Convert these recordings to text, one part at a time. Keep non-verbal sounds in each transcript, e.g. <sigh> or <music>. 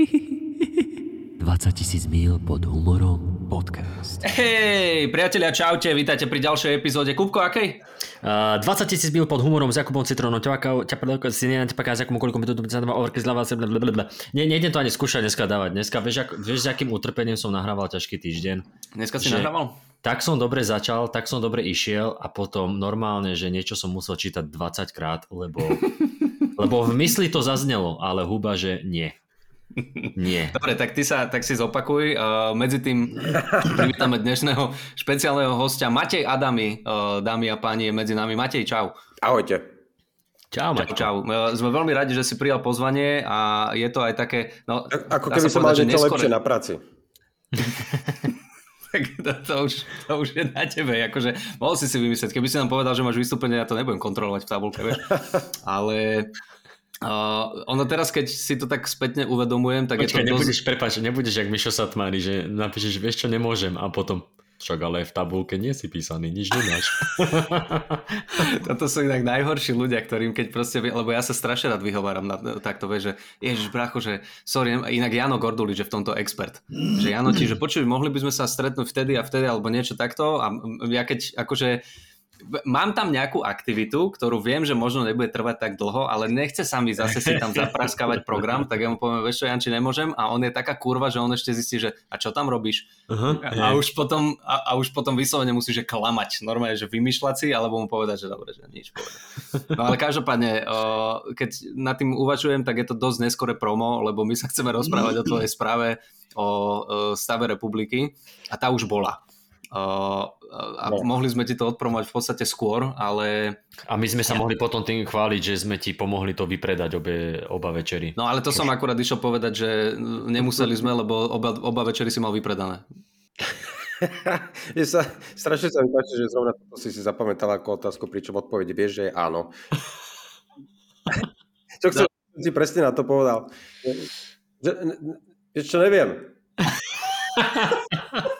20 tisíc mil pod humorom podcast. Hej, priatelia, čaute, vítajte pri ďalšej epizóde. Kupko, akej? Uh, 20 tisíc mil pod humorom s Jakubom Citrónom, ťa si ne ťa s Jakubom, koľko mi to sa dáva orky zľava, blablabla. Ne, nejdem to ani skúšať dneska dávať. Dneska, vieš, ak, vieš, s akým utrpením som nahrával ťažký týždeň. Dneska si že, nahrával? Tak som dobre začal, tak som dobre išiel a potom normálne, že niečo som musel čítať 20 krát, lebo, <laughs> lebo v mysli to zaznelo, ale huba, že nie. Nie. <laughs> Dobre, tak ty sa tak si zopakuj. Uh, medzi tým <laughs> privítame dnešného špeciálneho hostia Matej Adami, uh, dámy a páni, je medzi nami. Matej, čau. Ahojte. Čau, čau, čau. Uh, sme veľmi radi, že si prijal pozvanie a je to aj také... No, Ako keby som mal niečo neskore... lepšie na práci. <laughs> tak to, to, už, to už je na tebe. Akože, mohol si si vymyslieť, keby si nám povedal, že máš vystúpenie, ja to nebudem kontrolovať v tabulke, vieš. Ale Uh, ono teraz, keď si to tak spätne uvedomujem, tak Počkej, je to nebudeš, dosť... prepáč, nebudeš jak Mišo Satmári, že napíšeš, vieš čo, nemôžem a potom však ale v tabulke nie si písaný, nič nemáš. <laughs> Toto sú inak najhorší ľudia, ktorým keď proste, lebo ja sa strašne rád vyhováram na takto, vieš, že ježiš bracho, že sorry, inak Jano Gorduli, že v tomto expert. Že Jano ti, že počuj, mohli by sme sa stretnúť vtedy a vtedy, alebo niečo takto a ja keď akože mám tam nejakú aktivitu, ktorú viem, že možno nebude trvať tak dlho, ale nechce sa mi zase si tam zapraskávať program, tak ja mu poviem, vieš čo, Janči, nemôžem. A on je taká kurva, že on ešte zistí, že a čo tam robíš? Uh-huh, a, a, už potom, a, a už potom vyslovene musí, že klamať, normálne, že vymýšľať si, alebo mu povedať, že dobre, že nič povedať. No ale každopádne, keď nad tým uvažujem, tak je to dosť neskore promo, lebo my sa chceme rozprávať o tvojej správe o stave republiky. A tá už bola a no. mohli sme ti to odpromovať v podstate skôr, ale... A my sme sa ja. mohli potom tým chváliť, že sme ti pomohli to vypredať obe, oba večery. No ale to som akurát išiel povedať, že nemuseli sme, lebo oba, oba večery si mal vypredané. <laughs> je sa, strašne sa mi páči, že zrovna to si si zapamätala ako otázku, pričom odpoveď vieš, že je áno. <laughs> čo chcem, no. si presne na to povedal. Že, vieš čo, neviem. <laughs>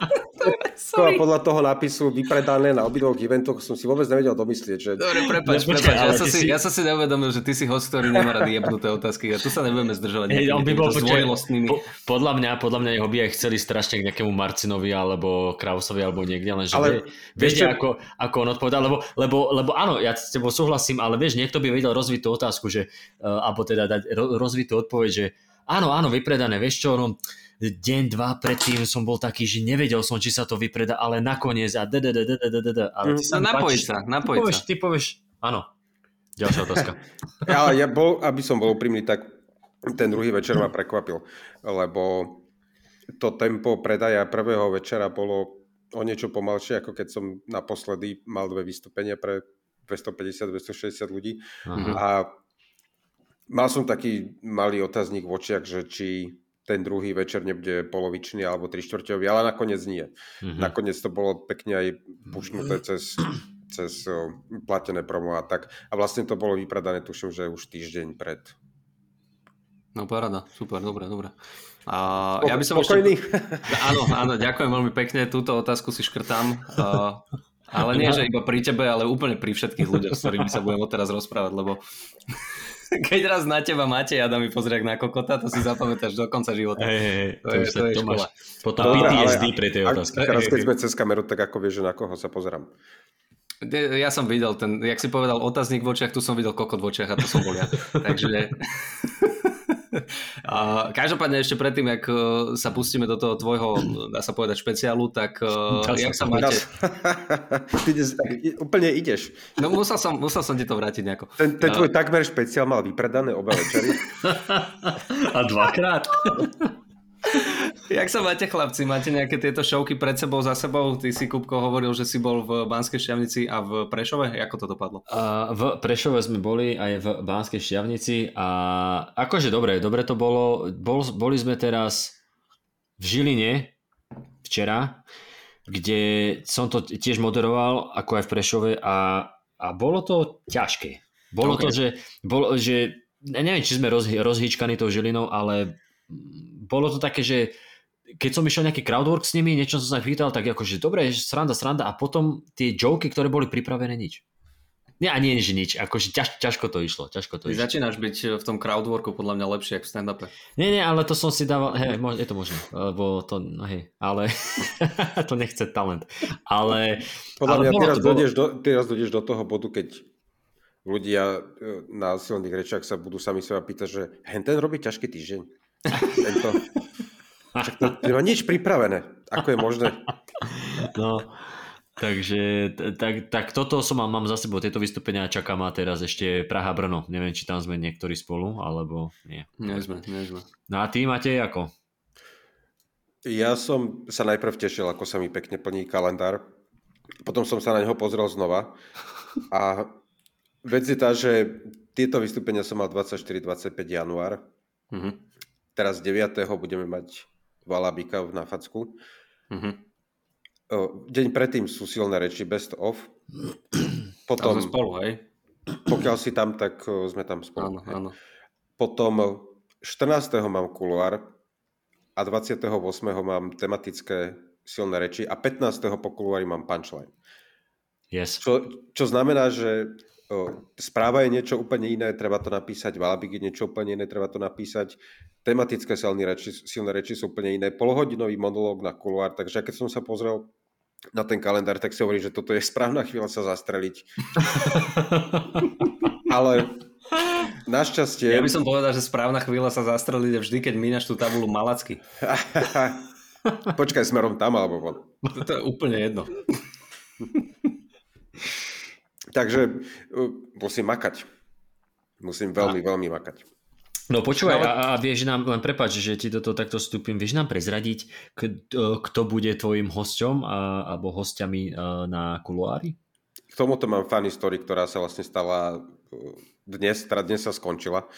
Sorry. A podľa toho nápisu vypredané na obidvoch eventoch som si vôbec nevedel domyslieť. Že... Dobre, prepač, no, prepač. Ja, som si, si... ja som si neuvedomil, že ty si host, ktorý nemá rady jebnuté otázky. A tu sa nebudeme zdržovať. Hey, on by bol počkej, po, podľa mňa, podľa mňa jeho by aj chceli strašne k nejakému Marcinovi alebo Krausovi alebo niekde, len že ale, viete, čo... ako, ako on odpovedal, lebo, lebo, lebo áno, ja s tebou súhlasím, ale vieš, niekto by vedel rozviť tú otázku, že, uh, alebo teda dať rozviť tú odpoveď, že áno, áno, vypredané, vieš čo, no, deň, dva predtým som bol taký, že nevedel som, či sa to vypreda, ale nakoniec a d Ale ty sa napojiť sa, napojiť sa. Ty povieš, áno. Ďalšia otázka. <laughs> ja, ja bol, aby som bol úprimný, tak ten druhý večer ma prekvapil, lebo to tempo predaja prvého večera bolo o niečo pomalšie, ako keď som naposledy mal dve vystúpenia pre 250-260 ľudí. Aha. A mal som taký malý otáznik v očiach, že či ten druhý večer nebude polovičný alebo trištvrťový, ale nakoniec nie. Mm-hmm. Nakoniec to bolo pekne aj pušnuté cez, cez platené promo a tak. A vlastne to bolo vypredané, tuším, že už týždeň pred. No paráda, super, dobre, dobre. A ja by som Spokojný? ešte... <laughs> Áno, áno, ďakujem veľmi pekne, túto otázku si škrtám. Uh, ale nie, že iba pri tebe, ale úplne pri všetkých ľuďoch, s ktorými sa budem teraz rozprávať, lebo keď raz na teba máte a dá mi pozriek na kokota, to si zapamätáš do konca života. Hey, hey, to, to, je, to, je to máš potom PTSD pre tie otázky. Teraz keď sme cez kameru, tak ako vieš, že na koho sa pozerám. Ja som videl ten, jak si povedal, otáznik v očiach, tu som videl kokot v očiach a to som bol ja. <laughs> Takže... A každopádne ešte predtým, ak e, sa pustíme do toho tvojho, dá sa povedať, špeciálu, tak uh, jak sa máte? <laughs> Ty ideš, úplne ideš. No musel som, musel som ti to vrátiť nejako. Ten, ten tvoj takmer špeciál mal vypredané oba večery. <laughs> <laughs> A dvakrát. <laughs> Jak sa máte chlapci? Máte nejaké tieto šovky pred sebou, za sebou? Ty si, Kupko, hovoril, že si bol v Banskej Šťavnici a v Prešove. Ako to dopadlo? Uh, v Prešove sme boli aj v Banskej Šťavnici a akože dobre, dobre to bolo. Bol, boli sme teraz v Žiline včera, kde som to tiež moderoval, ako aj v Prešove a, a bolo to ťažké. Bolo okay. to, že, bolo, že neviem, či sme roz, rozhýčkaní tou Žilinou, ale bolo to také, že keď som išiel nejaký crowdwork s nimi, niečo som sa pýtal, tak akože dobre, sranda, sranda a potom tie joky, ktoré boli pripravené, nič. Nie, a nie, že nič. Akože ťaž, ťažko to išlo. Ťažko to Ty išlo. začínaš byť v tom crowdworku podľa mňa lepšie ako v stand-upe. Nie, nie, ale to som si dával, hej, je to možné, lebo to, no hej, ale <laughs> to nechce talent. Ale, Podľa ale mňa teraz, to- bolo- dojdeš do, teraz dojdeš do toho bodu, keď ľudia e, na silných rečiach sa budú sami seba pýtať, že hen ten robí ťažký týždeň. Tento. Však to nemá nič pripravené. Ako je možné? No, takže tak, tak toto som mal, mám za sebou tieto vystúpenia a čaká ma teraz ešte Praha-Brno. Neviem, či tam sme niektorí spolu, alebo nie. Nie sme, nie sme. No a ty, Matej, ako? Ja som sa najprv tešil, ako sa mi pekne plní kalendár. Potom som sa na neho pozrel znova. A vec je tá, že tieto vystúpenia som mal 24-25 január. Mhm. Teraz 9. budeme mať Valabika na facku. Mhm. O, Deň predtým sú silné reči best of. Tam Potom, sme spolu, hej? pokiaľ si tam, tak sme tam spolu. Áno, áno. Potom o, 14. mám kuloár a 28. mám tematické silné reči a 15. po kuloári mám punchline. Yes. Čo, čo znamená, že správa je niečo úplne iné, treba to napísať, Valabik je niečo úplne iné, treba to napísať, tematické silné reči, silné reči sú úplne iné, polhodinový monológ na kuloár, takže keď som sa pozrel na ten kalendár, tak si hovorí, že toto je správna chvíľa sa zastreliť. <laughs> Ale našťastie... Ja by som povedal, že správna chvíľa sa zastreliť je vždy, keď míňaš tú tabulu malacky. <laughs> Počkaj, smerom tam alebo von. To, to je úplne jedno. <laughs> Takže uh, musím makať. Musím veľmi, veľmi makať. No počúvaj, Ale- a, a vieš nám, len prepáč, že ti do toho takto vstúpim, vieš nám prezradiť, kto, kto bude tvojim hosťom a, alebo hostiami a, na kuloári? K tomuto mám funny story, ktorá sa vlastne stala dnes, teda dnes sa skončila.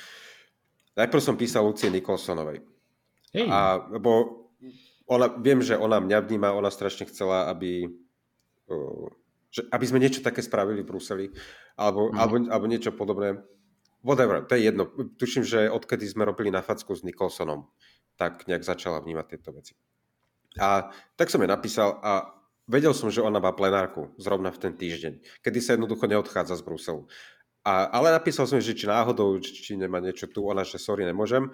Najprv som písal Lucie Nikolsonovej. Hej, A, lebo ona, viem, že ona mňa vníma, ona strašne chcela, aby, uh, že, aby sme niečo také spravili v Bruseli, alebo, Mhm. alebo, alebo niečo podobné. Whatever, to je jedno. Tuším, že odkedy sme robili na facku s Nikolsonom, tak nejak začala vnímať tieto veci. A tak som jej napísal a vedel som, že ona má plenárku zrovna v ten týždeň, kedy sa jednoducho neodchádza z Bruselu. A, ale napísal som že či náhodou, či, či nemá niečo tu, ona, že sorry, nemôžem.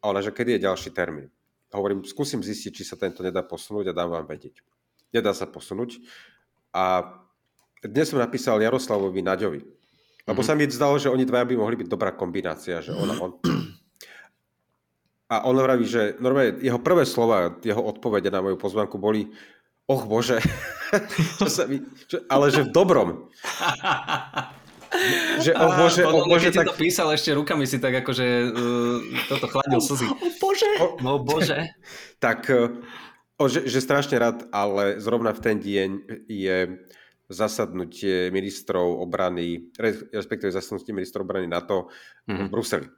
A ona, že kedy je ďalší termín. Hovorím, skúsim zistiť, či sa tento nedá posunúť a dám vám vedieť. Nedá sa posunúť. A dnes som napísal Jaroslavovi Naďovi. Lebo sa mi zdalo, že oni dvaja by mohli byť dobrá kombinácia, že ona, on... A on vraví, že normálne jeho prvé slova, jeho odpovede na moju pozvanku boli Och bože, <laughs> čo sa mi, čo, ale že v dobrom. <laughs> Že oh bože, oh bože, keď tak... si to písal ešte rukami si tak akože uh, toto chladil slzy. <laughs> O bože! No bože. Tak, eh, o, že, že strašne rád, ale zrovna v ten deň je zasadnutie ministrov obrany, re- respektíve zasadnutie ministrov obrany NATO mm-hmm. v Bruseli.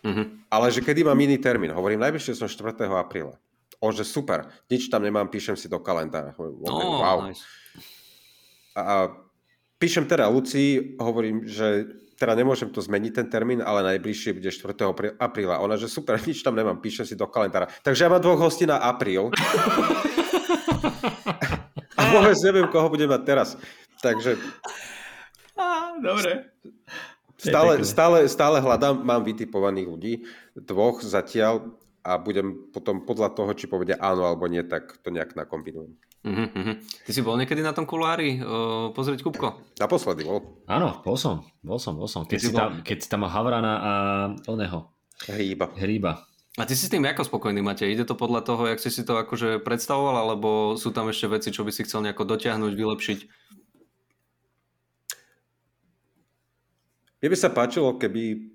Mhm. Ale že kedy mám iný termín? Hovorím, najbližšie som 4. apríla. On, že super, nič tam nemám, píšem si do kalendára. Hovorím, No, wow. nice. A, píšem teda Lucii, hovorím, že teda nemôžem to zmeniť ten termín, ale najbližšie bude 4. aprí- apríla. Ona, že super, <laughs> nič tam nemám, píšem si do kalendára. Takže ja mám dvoch hostí na apríl. <laughs> A vôbec neviem, koho budem mať teraz. Takže Á, dobre. stále, stále, stále hľadám, mám vytipovaných ľudí, dvoch zatiaľ a budem potom podľa toho, či povedia áno alebo nie, tak to nejak nakombinujem. Uh-huh, uh-huh. Ty si bol niekedy na tom kulári uh, pozrieť Kupko? Naposledy bol. Áno, bol som, bol som, bol som. Keď, Ty si si, tam, keď si tam mal Havrana a oného, Hýba. Hríba. A ty si s tým ako spokojný, Matej? Ide to podľa toho, jak si si to akože predstavoval, alebo sú tam ešte veci, čo by si chcel nejako dotiahnuť, vylepšiť? Mne by sa páčilo, keby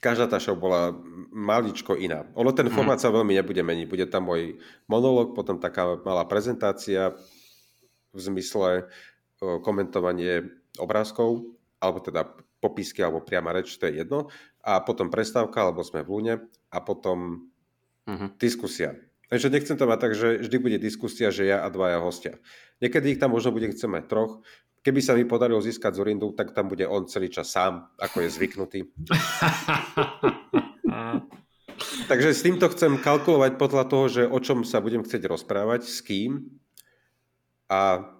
každá tá show bola maličko iná. Ono ten formát sa veľmi nebude meniť. Bude tam môj monológ, potom taká malá prezentácia v zmysle o, komentovanie obrázkov, alebo teda popisky, alebo priama reč, to je jedno. A potom prestávka, alebo sme v Lune. A potom Uh-huh. diskusia. Takže nechcem to mať tak, že vždy bude diskusia, že ja a dvaja hostia. Niekedy ich tam možno bude chceme troch. Keby sa mi podarilo získať Zorindu, tak tam bude on celý čas sám, ako je zvyknutý. <laughs> Takže s týmto chcem kalkulovať podľa toho, že o čom sa budem chcieť rozprávať, s kým a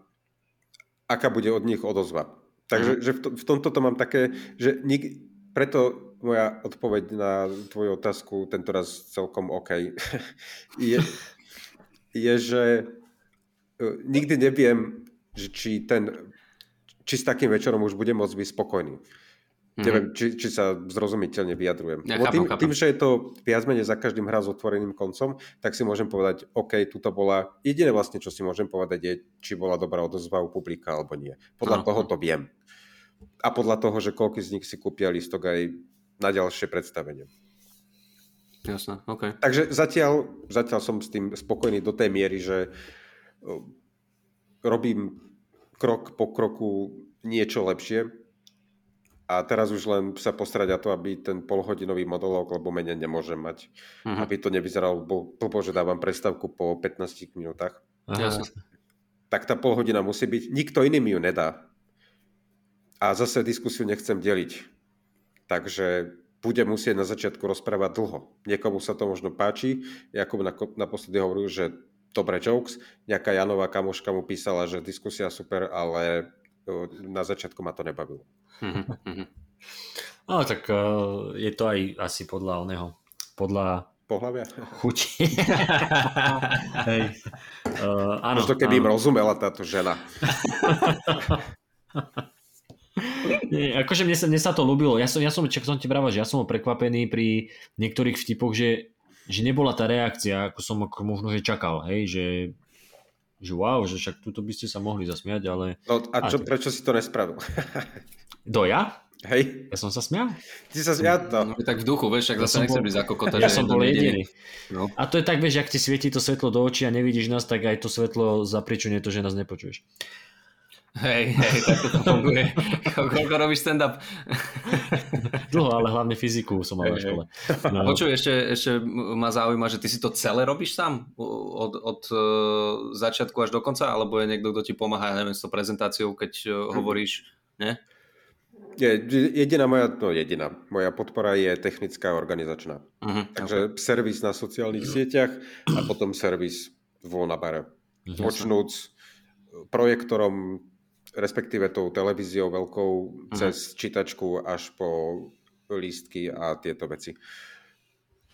aká bude od nich odozva. Takže že v, to, v tomto to mám také, že nik, preto moja odpoveď na tvoju otázku tento raz celkom OK. <laughs> je, je, že e, nikdy neviem, že či, ten, či s takým večerom už budem môcť byť spokojný. Mm-hmm. Neviem, či, či sa zrozumiteľne vyjadrujem. Ja, chápam, tým, chápam. tým, že je to viac menej za každým hra s otvoreným koncom, tak si môžem povedať, OK, tuto bola, jediné vlastne, čo si môžem povedať je, či bola dobrá odozva u publika alebo nie. Podľa Áno. toho to viem. A podľa toho, že koľko z nich si kúpia listok aj na ďalšie predstavenie. Jasné, OK. Takže zatiaľ, zatiaľ som s tým spokojný do tej miery, že o, robím krok po kroku niečo lepšie a teraz už len sa postarať o to, aby ten polhodinový monolog, lebo menej nemôžem mať, Mhm. aby to nevyzeralo blbo, že dávam prestávku po 15 minútach. Aha, Jasné. Tak tá polhodina musí byť, nikto iný mi ju nedá. A zase diskusiu nechcem deliť. Takže budem musieť na začiatku rozprávať dlho. Niekomu sa to možno páči, Jakub naposledy hovoril, že dobre jokes, nejaká Janová kamoška mu písala, že diskusia super, ale o, na začiatku ma to nebavilo. <laughs> No tak uh, je to aj asi podľa oného, podľa Pohľavia? chuti. <laughs> Hej. Uh, áno, Možno keby im áno. rozumela táto žena. <laughs> Nie, akože mne sa, mne sa to ľúbilo. Ja som, ja som, čak som ti vravel, že ja som bol prekvapený pri niektorých vtipoch, že, že nebola tá reakcia, ako som ako možno že čakal, hej, že, že wow, že však tuto by ste sa mohli zasmiať, ale No a čo, A- prečo si to nespravil? do ja? Hej, Ja som sa smial. ty sa ja to. No, tak v duchu, vieš, však Ja zase nechcem bol- byť za kokota. Ja som bol jediný. No. A to je tak, vieš, ak ti svieti to svetlo do očí a nevidíš nás, tak aj to svetlo zapričuje to, že nás nepočuješ. Hej, hej, tak to funguje. Koľko robíš stand-up? Dlho, ale hlavne fyziku som mal na Hej, škole. No, Počuj, ešte, ešte ma zaujíma, že ty si to celé robíš sám? Od, od uh, začiatku až do konca? Alebo je niekto, kto ti pomáha, ja neviem, s tou prezentáciou, keď uh, hovoríš, ne? Je, jediná moja, no jediná, moja podpora je technická a organizačná. Uh-huh. Takže servis na sociálnych sieťach a potom servis vo na bare. Jasné. Počnúc projektorom, respektíve tou televíziou veľkou cez čítačku až po lístky a tieto veci.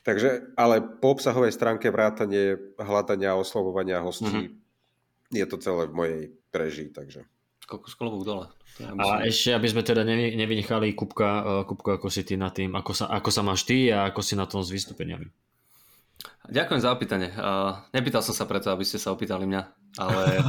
Takže, ale po obsahovej stránke vrátanie hľadania a oslovovania hostí je to celé v mojej režii, takže. Koľko klobúk dole. Ja A ešte, aby sme teda nevy- nevynechali Kupka, uh, Kupka, ako si ty na tým, ako sa, ako sa máš ty a ako si na tom s vystúpeniami. Ďakujem za opýtanie. Uh, nepýtal som sa preto, aby ste sa opýtali mňa, ale...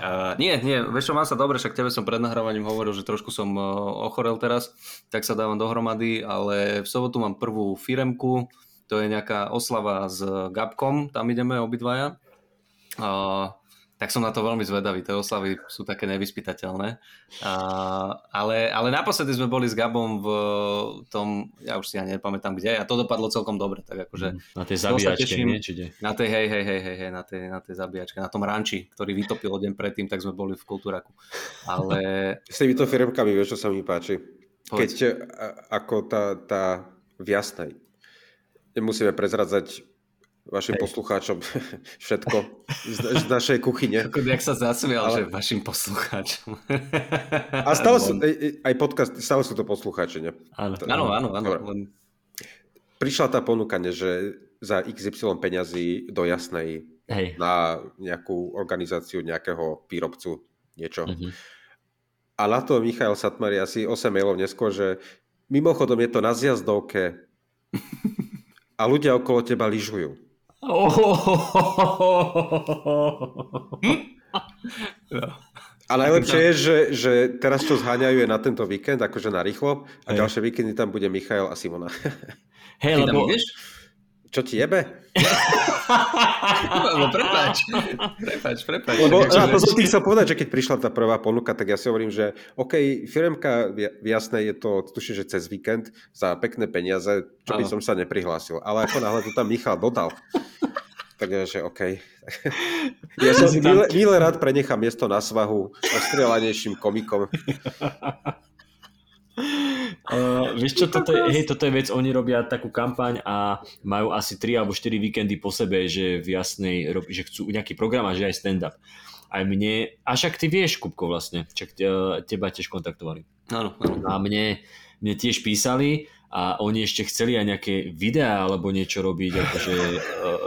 uh, <laughs> nie, nie, vieš čo, mám sa dobre, však tebe som pred nahrávaním hovoril, že trošku som uh, ochorel teraz, tak sa dávam dohromady, ale v sobotu mám prvú firemku, to je nejaká oslava s Gabkom, tam ideme obidvaja. Uh, tak som na to veľmi zvedavý, tie oslavy sú také nevyspytateľné. Uh, ale, ale naposledy sme boli s Gabom v tom, ja už si ani nepamätám kde, a to dopadlo celkom dobre, tak akože Na tej zabíjačke, teším. nie? Či kde? na tej, hej, hej, hej, hej, hej na tej, na tej zabíjačke, na tom ranči, ktorý vytopil deň predtým, tak sme boli v Kultúraku. Ale <laughs> S týmito firmkami, vieš, čo sa mi páči? Keď Povedz. a, ako tá, tá v jasnej, nemusíme prezradzať vašim poslucháčom <laughs> všetko z, z <laughs> našej kuchyne. ako, jak sa zasmial, Ale- že vašim poslucháčom. A stále sú, aj- aj podcast, stále sú to poslucháči, ne? Áno. Áno, áno, áno. Dobre. Len, Prišla tá ponuka, že za XY peňazí do jasnej Hej. na nejakú organizáciu nejakého výrobcu niečo. Mhm. A na to Michal Satmari asi 8 mailov neskôr, že mimochodom je to na zjazdovke <laughs> a ľudia okolo teba lyžujú. A najlepšie je, že, že teraz čo zháňajú je na tento víkend, akože na rýchlo, a Hej. ďalšie víkendy tam bude Michael a Simona. Hej, lebo... ideš? Čo ti jebe? <laughs> No, prepáč. Prepáč, prepáč. Lebo Takže- a to som ti chcel povedať, že keď prišla tá prvá ponuka, tak ja si hovorím, že OK, firmka, jasnej je to, tuším, že cez víkend za pekné peniaze, čo by som sa neprihlásil. Ale ako náhle to tam Michal dodal, tak je, že OK. Ja som milé, milé rád prenechám miesto na svahu ostrielanejším komikom. Uh, vieš čo, toto je, hej, toto je vec, oni robia takú kampaň a majú asi 3 alebo 4 víkendy po sebe, že v jasnej, že chcú nejaký program a že aj stand-up. aj mne, a však ty vieš, Kupko vlastne, čak teba tiež kontaktovali. Áno, áno. A mne, mne tiež písali a oni ešte chceli aj nejaké videá alebo niečo robiť akože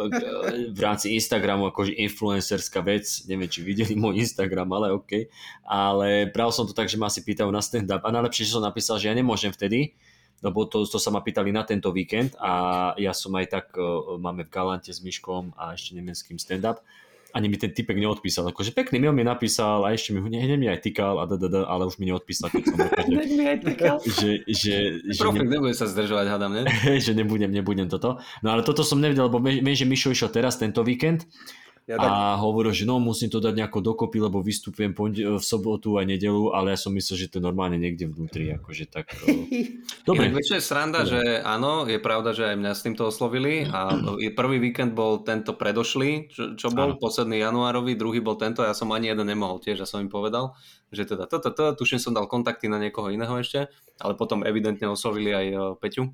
<laughs> v rámci Instagramu akože influencerská vec, neviem či videli môj Instagram, ale OK, ale práve som to tak, že ma si pýtajú na stand-up. A najlepšie, že som napísal, že ja nemôžem vtedy, lebo to, to sa ma pýtali na tento víkend. A ja som aj tak, máme v Galante s Myškom a ešte nemeckým stand-up ani mi ten typek neodpísal. Akože pekný mail mi napísal a ešte mi, ne, ne, mi aj tykal a ddd, ale už mi neodpísal, keď som <laughs> že, mi aj tykal. <laughs> Že, že, že Profik ne, nebude sa zdržovať, hádam, ne? <laughs> že nebudem, nebudem toto. No ale toto som nevedel, lebo my, že Mišo išiel teraz tento víkend ja tak... A hovoril, že no musím to dať nejako dokopy, lebo vystupujem v sobotu a nedelu, ale ja som myslel, že to je normálne niekde vnútri. Akože tak... <laughs> Dobre. Inak je sranda, Dobre. že áno, je pravda, že aj mňa s týmto oslovili a <clears throat> prvý víkend bol tento predošlý, čo, čo bol áno. posledný januárový, druhý bol tento, ja som ani jeden nemohol tiež, ja som im povedal, že teda to, to, to, tuším som dal kontakty na niekoho iného ešte, ale potom evidentne oslovili aj e, Peťu,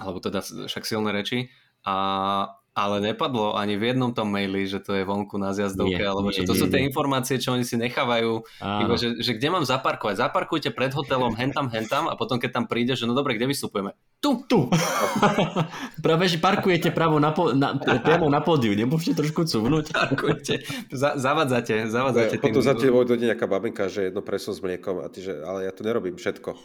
alebo teda však silné reči a ale nepadlo ani v jednom tom maili, že to je vonku na zjazdovke, nie, alebo že to nie, sú tie nie. informácie, čo oni si nechávajú, iba, že, že kde mám zaparkovať. Zaparkujte pred hotelom, hentam, hentam a potom keď tam príde, že no dobre, kde vystupujeme? Tu! Tu! <laughs> Práve, že parkujete právo na, po, na, priamo na pódiu, nemôžete trošku cuvnúť? <laughs> Parkujete, za, zavadzate, zavadzate. Ja, potom za tebou dojde nejaká babinka, že jedno preso s mliekom a ty, že ale ja to nerobím všetko. <laughs>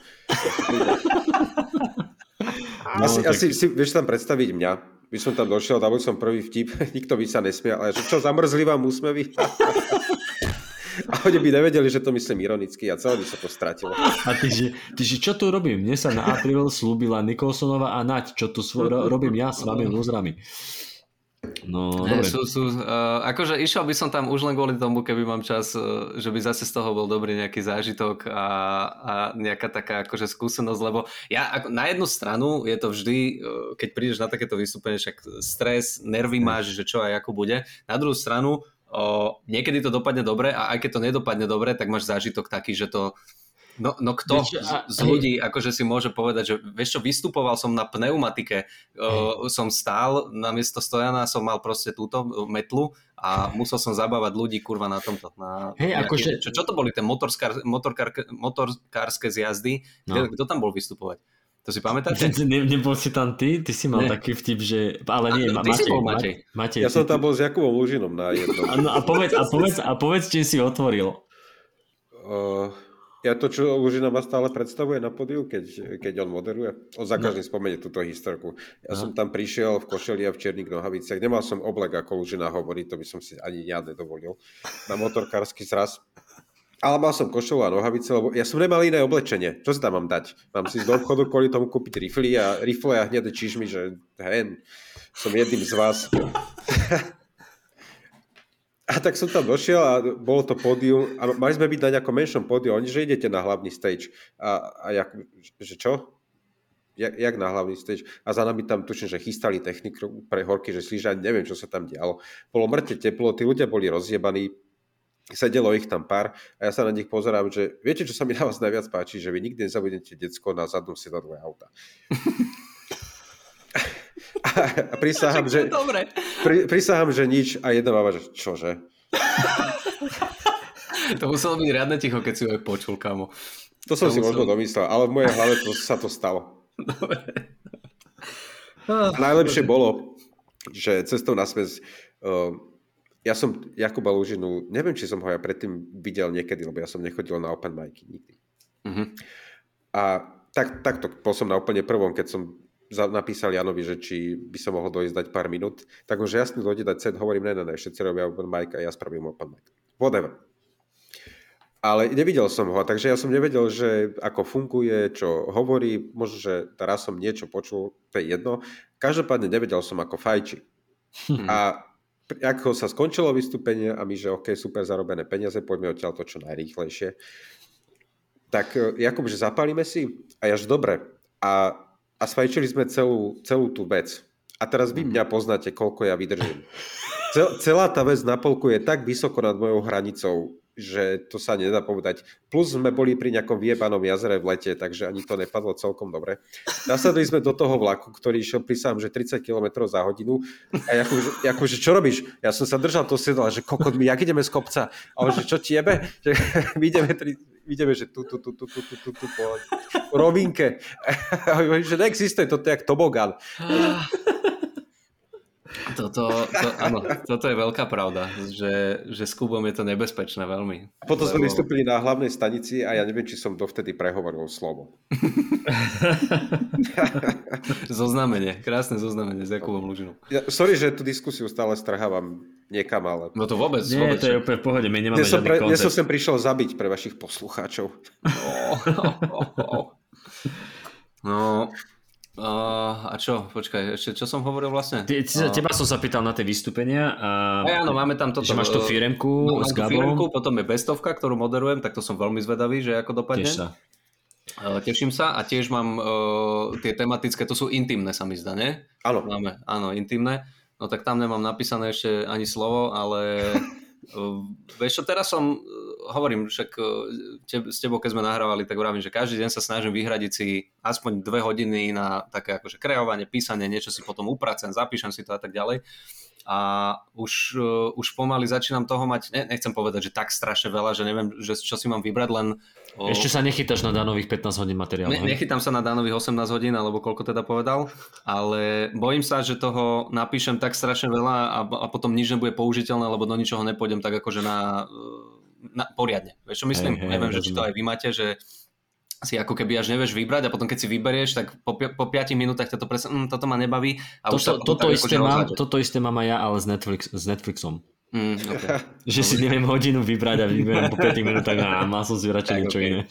No, asi, tak... asi si vieš tam predstaviť mňa, by som tam došiel, dal som prvý vtip, <laughs> nikto by sa nesmial, ale že čo, zamrzli vám úsmevy? <laughs> A oni by nevedeli, že to myslím ironicky a celé by sa to stratilo. A ty, že, ty, že čo tu robím? Mne sa na apríl slúbila Nikolsonova a Nať, čo tu svo, robím ja s vami lúzrami. No, ne, dobre. Sú, sú, uh, akože išiel by som tam už len kvôli tomu, keby mám čas, uh, že by zase z toho bol dobrý nejaký zážitok a, a nejaká taká akože skúsenosť, lebo ja ako, na jednu stranu je to vždy, uh, keď prídeš na takéto vystúpenie, však stres, nervy máš, že čo a ako bude. Na druhú stranu, uh, niekedy to dopadne dobre a aj keď to nedopadne dobre, tak máš zážitok taký, že to No, no kto vieš, a, z ľudí akože si môže povedať, že vieš čo, vystupoval som na pneumatike, uh, som stál, namiesto stojana som mal proste túto metlu a musel som zabávať ľudí kurva na tomto. Na hey, nejaký, akože... čo, čo to boli, tie motorskár, motorkár, motorkárske zjazdy? No. Kto tam bol vystupovať? To si pamätáte? Ne, nebol si tam ty? Ty si mal ne. taký vtip, že... Ale nie, a, ty Matej, si bol Matej. Matej. Ja som tam bol s Jakubom Lužinom na jednom. A, no, a, povedz, a, povedz, a povedz, či si otvoril. Uh, ja to, čo Lužina ma stále predstavuje na podiu, keď, keď on moderuje. On za no. každým no. spomenie túto historku. Ja no. som tam prišiel v košeli a v čiernych nohaviciach. Nemal som oblek, ako Lužina hovorí, to by som si ani ja nedovolil. Na motorkársky zraz. Ale mal som košelu a nohavice, lebo ja som nemal iné oblečenie. Čo si tam mám dať? Mám si z do obchodu kvôli tomu kúpiť rifly a rifle a hneď mi, že hej, som jedným z vás. <laughs> A tak som tam došiel a bolo to pódium a mali sme byť na nejakom menšom pódiu. Oni, že idete na hlavný stage. A, a jak, že čo? Jak, jak na hlavný stage? A za nami tam tuším, že chystali techniku pre horky, že slíža, neviem, čo sa tam dialo. Bolo mŕte teplo, tí ľudia boli rozjebaní, sedelo ich tam pár a ja sa na nich pozerám, že viete, čo sa mi na vás najviac páči, že vy nikdy nezabudnete decko na zadnom sedadle auta. A prisahám, že, pri, prisahám, že nič a jedna baba, že čože? <laughs> to muselo byť riadne ticho, keď si ho aj počul, kamo. To som to si musel... možno domyslel, ale v mojej hlave to, sa to stalo. Dobre. A <laughs> najlepšie bolo, že cestou na smes uh, ja som Jakuba Lužinu, neviem, či som ho ja predtým videl niekedy, lebo ja som nechodil na open micy nikdy. Uh-huh. A tak, takto, bol som na úplne prvom, keď som napísal Janovi, že či by sa mohol dojsť dať pár minút. Tak už jasne dojde dať set, hovorím, ne, ne, ne, všetci robia open mic a ja spravím open mic. Whatever. Ale nevidel som ho, takže ja som nevedel, že ako funguje, čo hovorí, možno, že teraz som niečo počul, to je jedno. Každopádne nevedel som, ako fajči. Hmm. A ako sa skončilo vystúpenie a my, že OK, super zarobené peniaze, poďme odtiaľ to čo najrýchlejšie. Tak Jakub, že zapálime si? A ja, že dobre. A a sfajčili sme celú, celú tú vec. A teraz vy mhm. mňa poznáte, koľko ja vydržím. Cel, celá tá vec na polku je tak vysoko nad mojou hranicou, že to sa nedá povedať. Plus sme boli pri nejakom vyjebanom jazere v lete, takže ani to nepadlo celkom dobre. Nasadli sme do toho vlaku, ktorý išiel pri sám, že 30 km za hodinu. A akože, akože čo robíš? Ja som sa držal to sedla, že kokot, my jak ideme z kopca? A on, že čo ti jebe? Že <laughs> my ideme, tri, ideme, že tu, tu, tu, tu, tu, tu, tu, tu po rovinke. <laughs> A hovorím, že neexistuje, toto je jak tobogán. Toto, to, áno, toto je veľká pravda, že, že s Kubom je to nebezpečné veľmi. Potom lebo... sme vystúpili na hlavnej stanici a ja neviem, či som dovtedy prehovoril slovo. <laughs> zoznamenie, krásne zoznamenie s Jakubom Lužinom. Ja, sorry, že tú diskusiu stále strhávam niekam, ale... No to vôbec. Nie, vôbec, to je úplne v pohode, my nemáme žiadny pre, koncept. som sem prišiel zabiť pre vašich poslucháčov. <laughs> No, Uh, a čo? Počkaj, ešte čo som hovoril vlastne? Ty, ty, uh, teba som sa pýtal na tie vystúpenia. A... a áno, máme tam toto. Že máš tú firemku s Gabom. Firemku, potom je bestovka, ktorú moderujem, tak to som veľmi zvedavý, že ako dopadne. Tiež sa. Uh, teším sa a tiež mám uh, tie tematické, to sú intimné sa mi zdá, ne? Áno. Máme, áno, intimné. No tak tam nemám napísané ešte ani slovo, ale uh, <laughs> vieš čo, teraz som hovorím, však e, te, s tebou, keď sme nahrávali, tak vravím, že každý deň sa snažím vyhradiť si aspoň dve hodiny na také akože kreovanie, písanie, niečo si potom upracem, zapíšem si to a tak ďalej a už, uh, už pomaly začínam toho mať, ne, nechcem povedať, že tak strašne veľa, že neviem, že čo si mám vybrať, len... O... Ešte sa nechytáš na danových 15 hodín materiálu. Ne, nechytám sa na danových 18 hodín, alebo koľko teda povedal, ale bojím sa, že toho napíšem tak strašne veľa a, a potom nič nebude použiteľné, lebo do ničoho nepôjdem tak akože na, na poriadne. Vieš čo myslím? Hey, hey, neviem, že či to aj vy máte, že si ako keby až nevieš vybrať a potom keď si vyberieš, tak po, po 5 minútach to presne, mm, toto ma nebaví. A toto, už sa, toto, isté mám, toto isté mám aj ja, ale s, Netflix, s Netflixom. Mm, okay. <laughs> že si neviem hodinu vybrať a vyberiem po 5 minútach a mal som si radšej niečo okay. iné.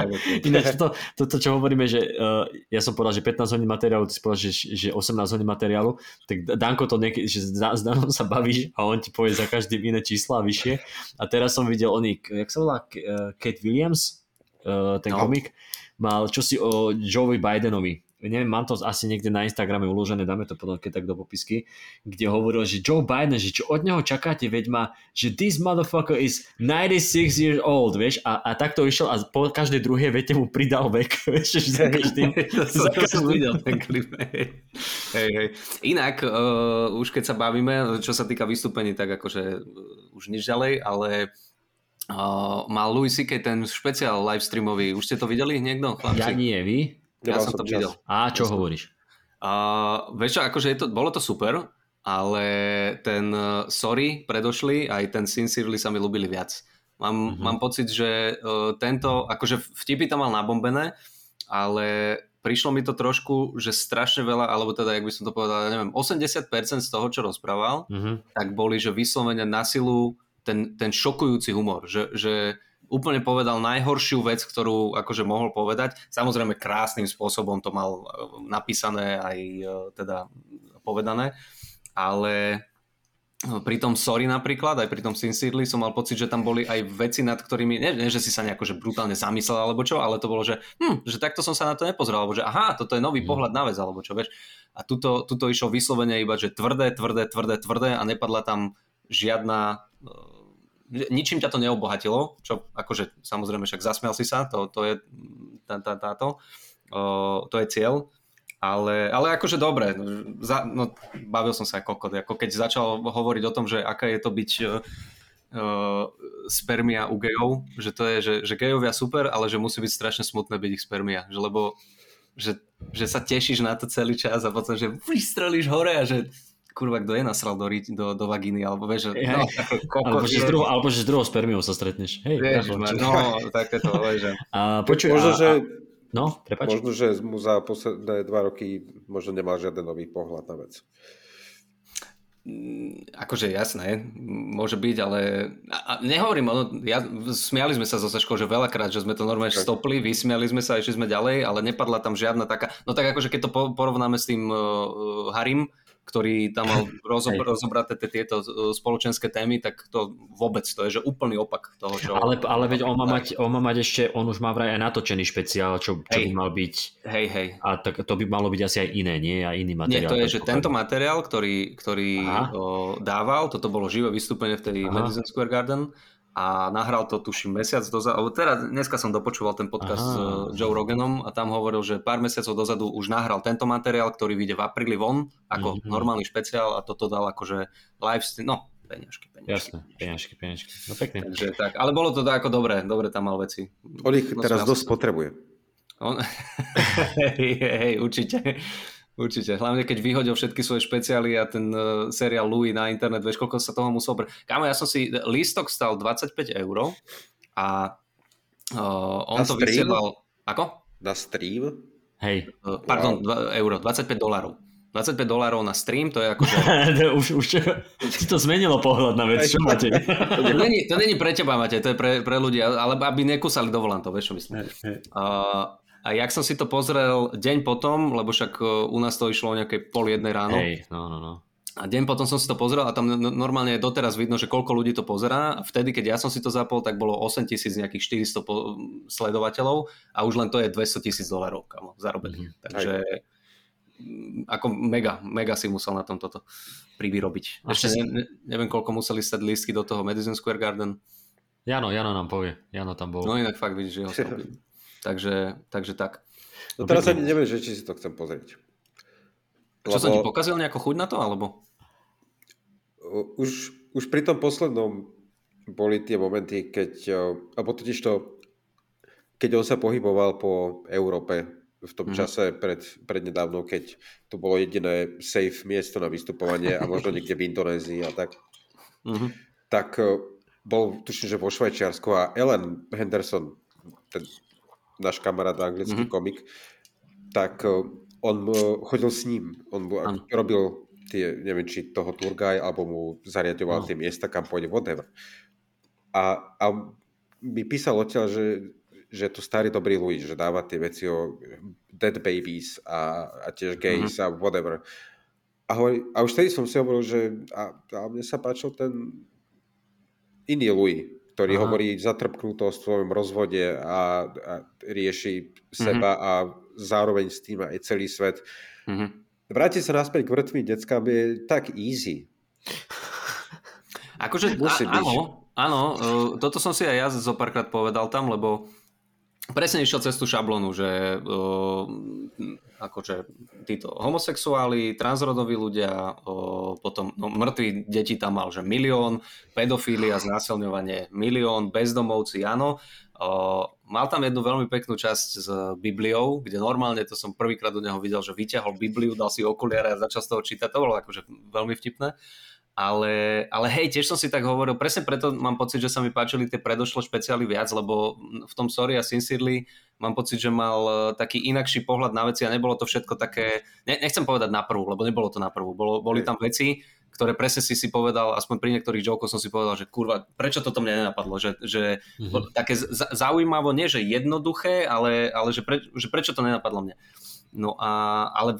<laughs> Ináč to, toto, čo hovoríme, že uh, ja som povedal, že 15 hodín materiálu, ty si povedal, že, že 18 hodín materiálu, tak Danko to niekedy, že s Danom sa bavíš a on ti povie za každý iné čísla a vyššie. A teraz som videl oný, jak sa volá, eh, Kate Williams, uh, ten no. komik, mal čosi o Joeovi Bidenovi neviem, mám to asi niekde na Instagrame uložené, dáme to potom keď tak do popisky, kde hovoril, že Joe Biden, že čo od neho čakáte, veď má, že this motherfucker is 96 years old, vieš, a, a takto išiel a po každej druhej vete mu pridal vek, <laughs> vieš, že za každým. <laughs> to som. To videl ten klip. Hej, hej. Inak, uh, už keď sa bavíme, čo sa týka vystúpení, tak akože uh, už nič ďalej, ale uh, mal Louis C.K. ten špeciál livestreamový, už ste to videli niekto? Chlapci? Ja nie, vy? Ja som to čas. videl. A čo hovoríš? Uh, vieš čo, akože je to, bolo to super, ale ten uh, Sorry predošli, aj ten Sincerely sa mi ľúbili viac. Mám, uh-huh. mám pocit, že uh, tento, akože vtipy to mal nabombené, ale prišlo mi to trošku, že strašne veľa, alebo teda, jak by som to povedal, neviem, 80% z toho, čo rozprával, uh-huh. tak boli, že vyslovene na silu ten, ten šokujúci humor, že, že úplne povedal najhoršiu vec, ktorú akože mohol povedať. Samozrejme krásnym spôsobom to mal e, napísané aj e, teda povedané, ale e, pri tom Sorry napríklad, aj pri tom Sincerely som mal pocit, že tam boli aj veci, nad ktorými, nie, nie že si sa nejako že brutálne zamyslel alebo čo, ale to bolo, že, hm, že takto som sa na to nepozrel, alebo že aha, toto je nový mm. pohľad na vec, alebo čo, vieš. A tuto, tuto išlo vyslovene iba, že tvrdé, tvrdé, tvrdé, tvrdé a nepadla tam žiadna ničím ťa to neobohatilo, čo akože samozrejme však zasmial si sa, to, to je tá, tá, táto, o, to je cieľ, ale, ale akože dobre, za, no, bavil som sa ako kokot, ako keď začal hovoriť o tom, že aká je to byť uh, spermia u gejov, že to je, že, že gejovia super, ale že musí byť strašne smutné byť ich spermia, že lebo že, že sa tešíš na to celý čas a potom, že vystrelíš hore a že kurva, kto je nasral do, do, do vagíny, alebo vieš, že... No, alebo, že z druhou, alebo že s druhou spermiou sa stretneš. Hej, vieš, no, no, takéto, že... A, počuj, možno, a, že, no, prepač. Možno, že mu za posledné dva roky možno nemal žiaden nový pohľad na vec. Mm, akože jasné, môže byť, ale a, a nehovorím, ono, ja, smiali sme sa so Saškou, že veľakrát, že sme to normálne stopli, vysmiali sme sa, išli sme ďalej, ale nepadla tam žiadna taká, no tak akože keď to porovnáme s tým uh, Harim, ktorý tam mal <laughs> rozob- rozobraté tieto e, spoločenské témy, tak to vôbec, to je že úplný opak toho, čo... Ale, ale veď on má, mať, on má mať ešte, on už má vraj aj natočený špeciál, čo, čo by mal byť... Hej, hej. A tak to by malo byť asi aj iné, nie? Aj iný materiál. Nie, to je, že tento materiál, ktorý, ktorý o, dával, toto bolo živé vystúpenie v tej Aha. Madison Square Garden, a nahral to tuším mesiac dozadu, teraz dneska som dopočúval ten podcast Aha. s eh, Joe Roganom a tam hovoril, že pár mesiacov dozadu už nahral tento materiál, ktorý vyjde v apríli von ako mm-hmm. normálny špeciál a toto dal akože live no peňažky, peňažky. Jasné, peňažky, peňažky. No pekne. Takže tak, ale bolo to ako dobre, dobre tam mal veci. On ich no, teraz dosť potrebuje. On... <laughs> hej, hej, určite. Určite, hlavne keď vyhodil všetky svoje špeciály a ten uh, seriál Louis na internet, vieš, koľko sa toho musel... Pre... Kámo, ja som si... Lístok stal 25 eur a uh, on na to stream? vysielal... Ako? Na stream? Hej. Uh, pardon, wow. euro, 25 dolárov. 25 dolárov na stream, to je ako... Že... <laughs> už, už ti to zmenilo pohľad na vec, čo <laughs> máte? to, není, to není pre teba, máte, to je pre, pre ľudí, ale aby nekusali do volantov, vieš čo myslím. Uh, a jak som si to pozrel deň potom, lebo však e, u nás to išlo o nejakej pol jednej ráno. Hej, no, no, no. A deň potom som si to pozrel a tam normálne doteraz vidno, že koľko ľudí to pozerá. A vtedy, keď ja som si to zapol, tak bolo 8 tisíc nejakých 400 po- sledovateľov a už len to je 200 tisíc dolarov zarobených. Mm-hmm. Takže Aj. ako mega, mega si musel na tom toto privyrobiť. Ešte ne, neviem, koľko museli stať lístky do toho Madison Square Garden. Jano, Jano nám povie. Jano tam bol. No inak fakt vidíš, že ho <laughs> Takže, takže tak. No teraz ani neviem, že či si to chcem pozrieť. Čo Lebo... som ti pokazil nejakú chuť na to, alebo? Už, už pri tom poslednom boli tie momenty, keď, alebo totiž to, keď on sa pohyboval po Európe v tom mm. čase pred, prednedávno, keď to bolo jediné safe miesto na vystupovanie a možno <laughs> niekde v Indonézii a tak, mm-hmm. tak bol, tuším, že vo Švajčiarsku a Ellen Henderson, ten náš kamarát anglický mm-hmm. komik, tak eh, on eh, chodil s ním. On ano. robil tie, neviem, či toho tour guy, alebo mu zariadoval no. tie miesta, kam pôjde, whatever. A, a mi písal odtiaľ, že, že to starý dobrý Louis, že dáva tie veci o dead babies a, a tiež gays mm-hmm. a whatever. A, hovorí, a už vtedy som si hovoril, že a, a mne sa páčil ten iný Louis, ktorý Aha. hovorí zatrpknuto o svojom rozvode a, a rieši seba mm-hmm. a zároveň s tým aj celý svet. Mm-hmm. Vrátiť sa naspäť k vrtvým deckám je tak easy. Akože, Musí a, áno, áno, uh, toto som si aj ja zo párkrát povedal tam, lebo presne išiel cez tú šablonu, že uh, akože títo homosexuáli, transrodoví ľudia, uh, potom no, mŕtvi deti tam mal, že milión, pedofília, znásilňovanie milión, bezdomovci, áno. Uh, mal tam jednu veľmi peknú časť s Bibliou, kde normálne to som prvýkrát do neho videl, že vyťahol Bibliu, dal si okuliare a začal z toho čítať. To bolo akože veľmi vtipné. Ale, ale hej, tiež som si tak hovoril, presne preto mám pocit, že sa mi páčili tie predošlé špeciály viac, lebo v tom Sorry a Sincerely mám pocit, že mal e, taký inakší pohľad na veci a nebolo to všetko také, ne, nechcem povedať na prvú, lebo nebolo to na prvú, bolo, boli tam veci, ktoré presne si si povedal, aspoň pri niektorých jokoch som si povedal, že kurva, prečo toto mne nenapadlo, že, že mm-hmm. také zaujímavo, nie že jednoduché, ale, ale že, pre, že prečo to nenapadlo mne. No a, ale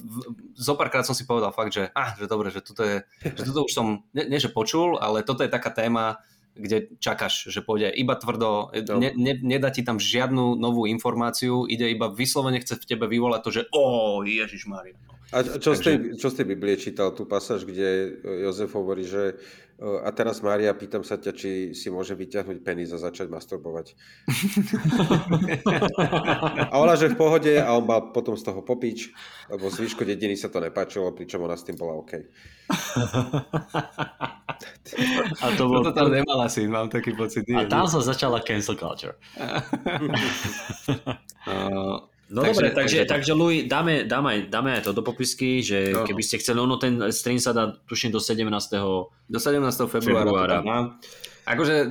zopárkrát som si povedal fakt, že, ah, že dobre, že toto je, že toto už som, nie, nie že počul, ale toto je taká téma, kde čakáš, že pôjde iba tvrdo, ne, ne, nedá ti tam žiadnu novú informáciu, ide iba vyslovene chce v tebe vyvolať to, že o, Ježiš Mária. A čo, Takže... z tej, čo z tej Biblie čítal tú pasáž, kde Jozef hovorí, že a teraz Mária, pýtam sa ťa, či si môže vyťahnuť penis a začať masturbovať. <laughs> a ona, že v pohode a on mal potom z toho popič, lebo zvyšku dediny sa to nepáčilo, pričom ona s tým bola OK. a to bol... tam nemala si, mám taký pocit. A tam sa začala cancel culture. <laughs> <laughs> uh, No takže, dobre, takže, takže, takže Louis, dáme, dáme, dáme aj to do popisky, že no. keby ste chceli, ono ten stream sa dá tuším do 17. Do 17. februára. februára. Akože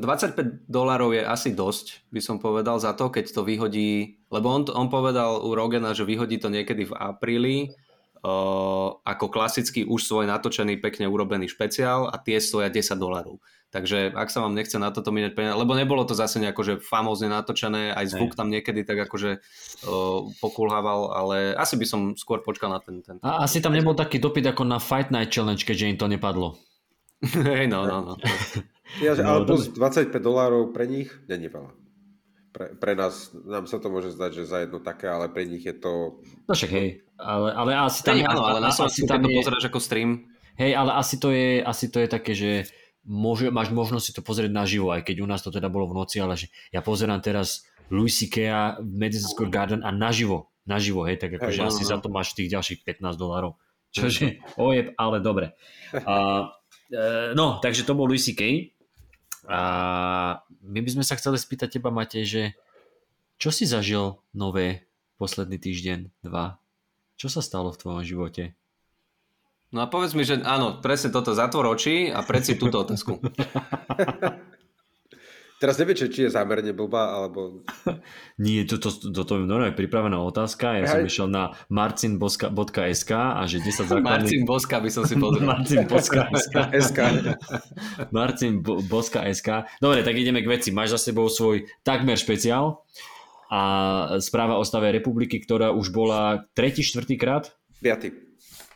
25 dolárov je asi dosť, by som povedal, za to, keď to vyhodí, lebo on, on povedal u Rogena, že vyhodí to niekedy v apríli, uh, ako klasický už svoj natočený, pekne urobený špeciál a tie stoja 10 dolárov. Takže ak sa vám nechce na toto míňať peniaze, lebo nebolo to zase nejako, že famózne natočené, aj zvuk tam niekedy tak akože uh, pokulhával, ale asi by som skôr počkal na ten... ten... A asi tam nebol taký dopyt ako na Fight Night Challenge, keďže im to nepadlo. <laughs> Hej, no, no, no. <laughs> Ja, no, ale plus 25 dolárov pre nich není veľa. Pre, pre nás, nám sa to môže zdať, že za jedno také, ale pre nich je to... No však hej, ale, ale asi tam... áno, ale na asi tam je... to pozeráš ako stream. Hej, ale asi to je, asi to je také, že môže, máš možnosť si to pozrieť naživo, aj keď u nás to teda bolo v noci, ale že ja pozerám teraz Louis C.K. v Madison Square Garden a naživo, naživo, hej, tak akože no, asi no. za to máš tých ďalších 15 dolárov. Čože ojeb, ale dobre. E, no, takže to bol Louis C.K. A my by sme sa chceli spýtať teba, Matej, že čo si zažil nové posledný týždeň, dva? Čo sa stalo v tvojom živote? No a povedz mi, že áno, presne toto, zatvor oči a preci túto otázku. <laughs> Teraz neviem, či je zámerne blbá, alebo... <laughs> Nie, toto, toto je normálne pripravená otázka. Ja som išiel na marcin.sk a že 10 základných... Marcin Boska by som si <laughs> pozrel. Marcin.sk SK. Marcin.sk Dobre, tak ideme k veci. Máš za sebou svoj takmer špeciál a správa o stave republiky, ktorá už bola tretí, štvrtý krát? Piaty.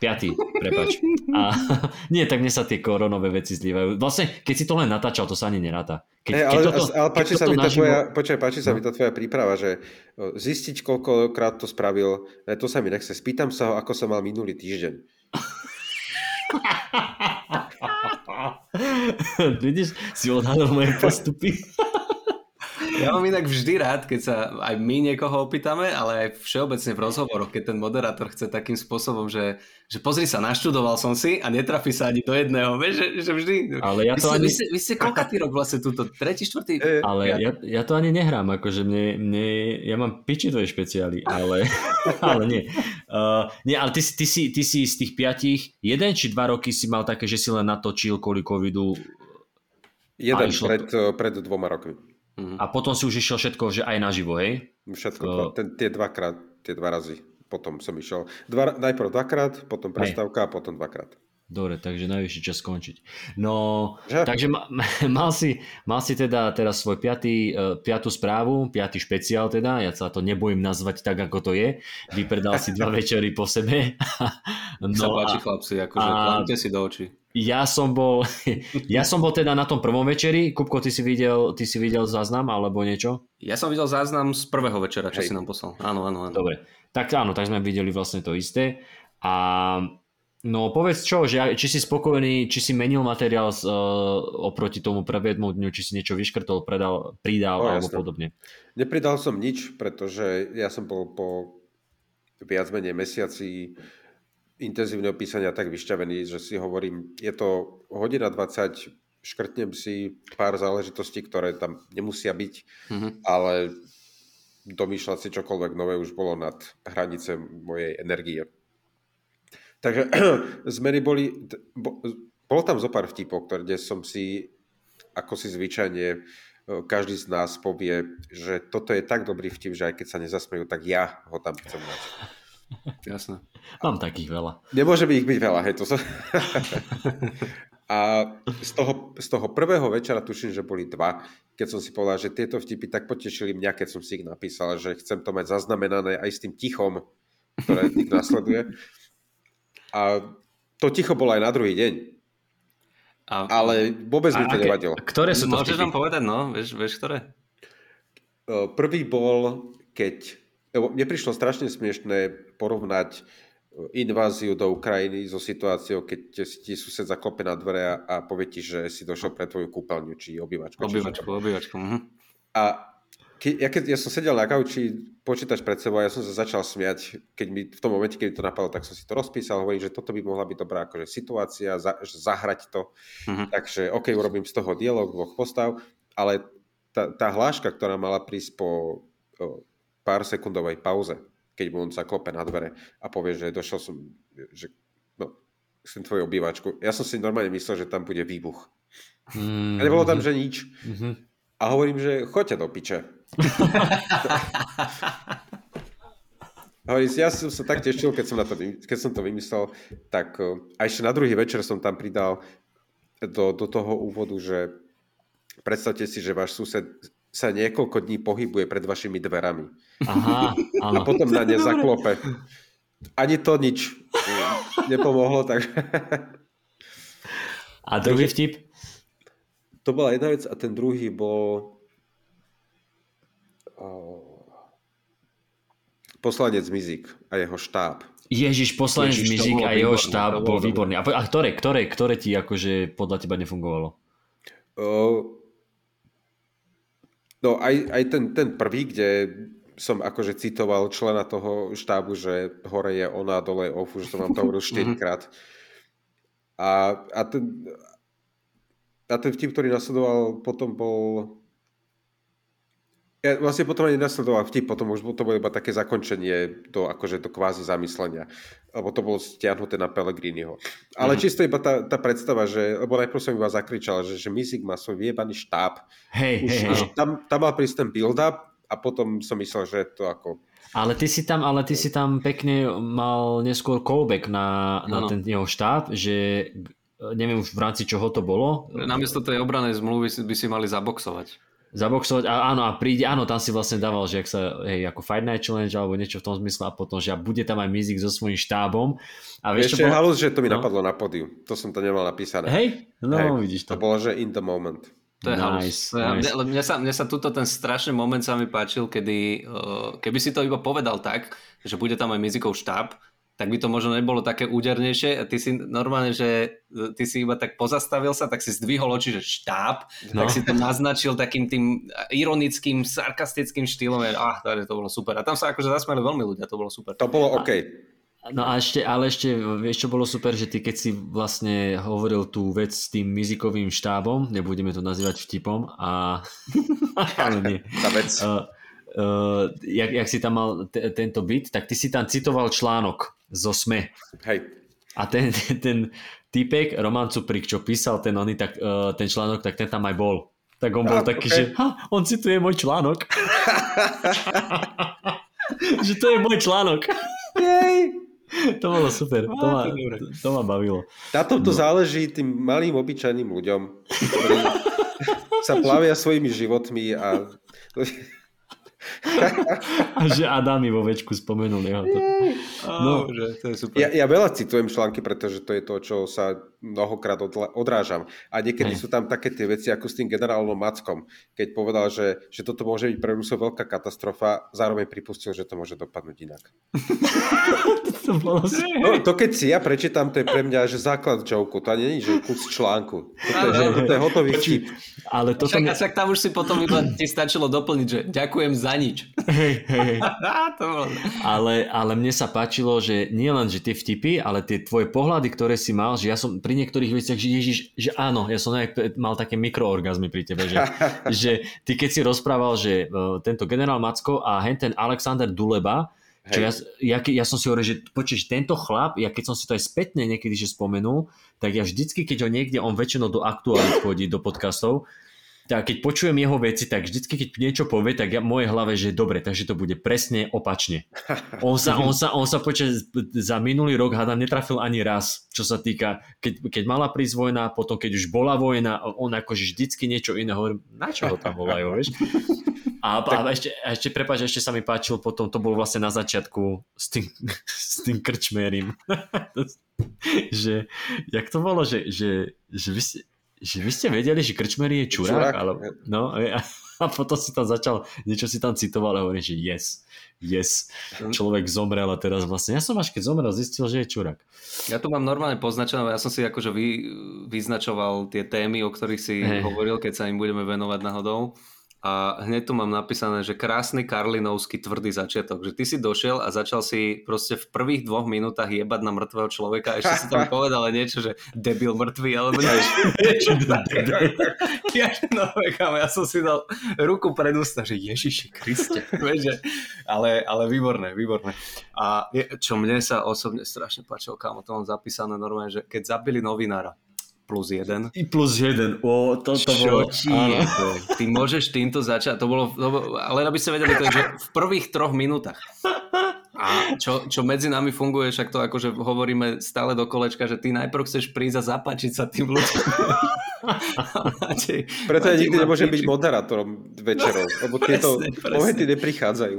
Piatý, prepač. A <laughs> nie, tak mne sa tie koronové veci zlívajú. Vlastne, keď si to len natáčal, to sa ani neráta. Keď, Hey, keď ale, toto, ale páči keď sa toto naživo- tvoja, počkaj, páči sa mi tá tvoja príprava, že zistiť, koľkokrát to spravil, to sa mi nechce. Spýtam sa ho, ako som mal minulý týždeň. <laughs> Vidíš, si odhadol moje postupy. <laughs> Ja mám inak vždy rád, keď sa aj my niekoho opýtame, ale aj všeobecne v rozhovoroch, keď ten moderátor chce takým spôsobom, že, že pozri sa, naštudoval som si a netrafí sa ani do jedného. Vieš, že, že vždy... Ale ja vy, to ste, ani- vy, ste, vy ste koľkatý rok vlastne túto? Tretí, štvrtý? E, Ale ja, ja to ani nehrám, akože mne, mne ja mám piči tvoje špeciály, ale, <laughs> ale nie. Uh, nie, ale ty, si- ty, si, ty si z tých piatich, jeden či dva roky si mal také, že si len natočil kvôli covidu jeden pred, o, pred dvoma rokmi. A potom si už išiel všetko, že aj naživo, hej? Všetko, To- ten, tie dvakrát, tie dva razy. Potom som išiel. Dva, najprv dvakrát, potom prestávka a potom dvakrát. Dobre, takže najvyšší čas skončiť. No, Že? takže ma, <laughs> mal, si, mal si teda teraz svoj piatý, uh, piatú správu, piatý špeciál teda, ja sa to nebojím nazvať tak, ako to je. Vypredal si dva <laughs> večery po sebe. <laughs> No sa páči, a, chlapci, akože a- si do očí. ja som bol, ja som bol teda na tom prvom večeri. Kupko, ty si videl, ty si videl záznam alebo niečo? Ja som videl záznam z prvého večera, čo Hej. si nám poslal. Áno, áno, áno. Dobre, tak áno, tak sme videli vlastne to isté. A no povedz čo, že či si spokojný, či si menil materiál z, uh, oproti tomu prvému dňu, či si niečo vyškrtol, predal, pridal No, alebo jasné. podobne. Nepridal som nič, pretože ja som bol po viac menej mesiaci intenzívneho písania tak vyšťavený, že si hovorím, je to hodina 20, škrtnem si pár záležitostí, ktoré tam nemusia byť, Mhm. ale domýšľať si čokoľvek nové už bolo nad hranice mojej energie. Takže <clears throat> zmeny boli, bolo tam zo pár vtipov, kde som si, ako si zvyčajne e, každý z nás povie, že toto je tak dobrý vtip, že aj keď sa nezasmejú, tak ja ho tam chcem mať. <laughs> Jasné. Mám takých veľa. Nemôže by ich byť veľa, hej, to som... <laughs> A z toho, z toho prvého večera tuším, že boli dva, keď som si povedal, že tieto vtipy tak potešili mňa, keď som si ich napísal, že chcem to mať zaznamenané aj s tým tichom, ktoré ich nasleduje. A to ticho bolo aj na druhý deň, A, ale vôbec mi A to aké- nevadilo. Ktoré sú to Môžeš nám povedať, no? Vieš, vieš ktoré? Prvý bol, keď... Mne prišlo strašne smiešné porovnať e, inváziu do Ukrajiny so situáciou, keď ti sused zaklope na dvere a, a povie ti, že si došiel pre tvoju kúpeľňu či obývačku. či Obývačku, obývačku. Mhm. A ke, ja, keď, ja som sedel na kauči, počítač pred sebou a ja som sa začal smiať, keď mi v tom momente, keď mi to napadlo, tak som si to rozpísal, hovorím, že toto by mohla byť dobrá akože situácia, za, že zahrať to. Mhm. Takže OK, urobím z toho dialog dvoch postav, ale tá, tá hláška, ktorá mala prísť po o, pár sekundovej pauze, keď mu on zaklope na dvere a povie, že došiel som, že no, chcem tvoju obývačku. Ja som si normálne myslel, že tam bude výbuch. Mm, A nebolo tam, že nič. mhm. A hovorím, že choďte do piče. <laughs> Hovorím, ja som sa tak tešil, keď som, na to, keď som to vymyslel, tak eh, a ešte na druhý večer som tam pridal do, do toho úvodu, že predstavte si, že váš sused sa niekoľko dní pohybuje pred vašimi dverami Aha, <laughs> a áno. potom na ne <laughs> zaklope. Ani to nič nepomohlo, tak A druhý vtip? to bola jedna vec a ten druhý bol poslanec Mizik a jeho štáb. Ježiš, poslanec Ježiš, Mizik a jeho výborné, štáb bol výborný. A, a ktoré, ktoré, ktoré ti akože podľa teba nefungovalo? Uh, no aj, aj ten, ten prvý, kde som akože citoval člena toho štábu, že hore je ona, dole je ofu, že som vám to hovoril 4 mhm. krát. A, a, ten, a ten vtip, ktorý nasledoval, potom bol ja vlastne potom ani nasledoval vtip, potom už to bolo iba také zakončenie do, akože do kvázi zamyslenia. Lebo to bolo stiahnuté na Pellegriniho. Ale mm-hmm. čisto iba tá, tá predstava, že, lebo najprv som iba zakričal, že, že Mizik má svoj vyjebaný štáb. Hej, už, hej, už hej. Tam, tam mal prísť ten build-up a potom som myslel, že to ako... Ale ty si tam, ale ty si tam pekne mal neskôr callback na, na ten jeho štáb, že neviem už v rámci čoho to bolo. Namiesto tej obranej zmluvy by si mali zaboxovať zaboxovať a áno a príde, áno tam si vlastne dával, že ak sa, hej, ako Fight Night Challenge alebo niečo v tom zmysle a potom, že bude tam aj Mizik so svojím štábom. A vieš, Ešte bolo... halus, že to mi no. napadlo na pódiu. To som to nemal napísané. Hej, no hej, vidíš to. To bolo, že in the moment. To je nice, halus. nice. Mne, mne, sa, mne sa tuto ten strašný moment sa mi páčil, kedy uh, keby si to iba povedal tak, že bude tam aj Mizikov štáb, tak by to možno nebolo také údernejšie. A ty si normálne, že e, ty si iba tak pozastavil sa, tak si zdvihol oči, že štáb, no. tak si to naznačil takým tým ironickým, sarkastickým štýlom. Ah, to, to bolo super. A tam sa akože zasmiali veľmi ľudia, to bolo super. To bolo OK. No a ešte, ale ešte, vieš čo bolo super, že ty keď si vlastne hovoril tú vec s tým mizikovým štábom, nebudeme to nazývať vtipom, a... <laughs> ale nie. Tá vec. Uh, uh, jak, jak si tam mal t- tento byt, tak ty si tam citoval článok zo SME. Hej. A ten, ten, ten typek, Roman Cuprik, čo písal ten, oný, tak, uh, ten článok, tak ten tam aj bol. Tak on bol ah, taký, okay. že ha, on cituje môj článok. <laughs> že to je môj článok. Jej. To bolo super, to ma, to, to ma bavilo. Na tomto no. záleží tým malým obyčajným ľuďom, ktorí <laughs> sa plavia svojimi životmi a a že Adam vo večku spomenul jeho. To. No, že to je super. Ja, ja veľa citujem články, pretože to je to, čo sa mnohokrát odrážam. A niekedy sú tam také tie veci ako s tým generálom Mackom, keď povedal, že, že toto môže byť pre Rusov veľká katastrofa, zároveň pripustil, že to môže dopadnúť inak. <laughs> to, bolo... no, to keď si ja prečítam, to je pre mňa že základ joke, to nie je že kus článku. To je, že, to je hotový vtip. Ale toto však, mi... však tam už si potom iba ti stačilo doplniť, že ďakujem za nič. Hej, hej. <laughs> to bolo... ale, ale mne sa páčilo, že nie len, že tie vtipy, ale tie tvoje pohľady, ktoré si mal, že ja som pri niektorých veciach, že Ježiš, že áno, ja som nejak, mal také mikroorgazmy pri tebe, že, <laughs> že ty keď si rozprával, že uh, tento generál Macko a ten Alexander Duleba, Čo ja, ja, ja som si hovoril, že počuješ, tento chlap, ja keď som si to aj spätne niekedy že spomenul, tak ja vždycky, keď ho niekde, on väčšinou do aktuálnych chodí, do podcastov, tak keď počujem jeho veci, tak vždycky, keď niečo povie, tak ja v mojej hlave, že dobre, takže to bude presne opačne. <laughs> On sa, on sa, on sa počas, za minulý rok hádam netrafil ani raz, čo sa týka, keď, keď mala prísť vojna, potom keď už bola vojna, on akože vždycky niečo iné, hovorím, na čo ho tam volajú, vieš? A, tak... a ešte, ešte prepáč, ešte sa mi páčil potom, to bolo vlastne na začiatku s tým, <laughs> s tým krčmérím. <laughs> že, jak to bolo, že, že, že vy ste, že vy ste vedeli, že Krčmery je čurák? čurák. Ale, no, a, a potom si tam začal, niečo si tam citoval a hovorí, že yes, yes, človek zomrel a teraz vlastne, ja som až keď zomrel zistil, že je čurák. Ja tu mám normálne poznačené, ja som si akože vy, vyznačoval tie témy, o ktorých si hey. hovoril, keď sa im budeme venovať náhodou a hneď tu mám napísané, že krásny karlinovský tvrdý začiatok, že ty si došiel a začal si proste v prvých dvoch minútach jebať na mŕtvého človeka a ešte si tam <laughs> povedal niečo, že debil mŕtvý alebo niečo, niečo <laughs> také. <laughs> Ja, no, ja som si dal ruku pred ústa, že Ježiši Kriste, ale, ale výborné, výborné. A čo mne sa osobne strašne páčilo, kámo, to mám zapísané normálne, že keď zabili novinára, plus jeden. I plus jeden. O, to, to Čo bolo... ti Ty môžeš týmto začať. To bolo, to bolo, ale aby ste vedeli, to je, že v prvých troch minútach. A čo, čo medzi nami funguje, však to akože hovoríme stále do kolečka, že ty najprv chceš prísť a zapáčiť sa tým ľuďom. <laughs> Preto ja nikdy nemôžem byť moderátorom večerov, lebo tieto momenty neprichádzajú.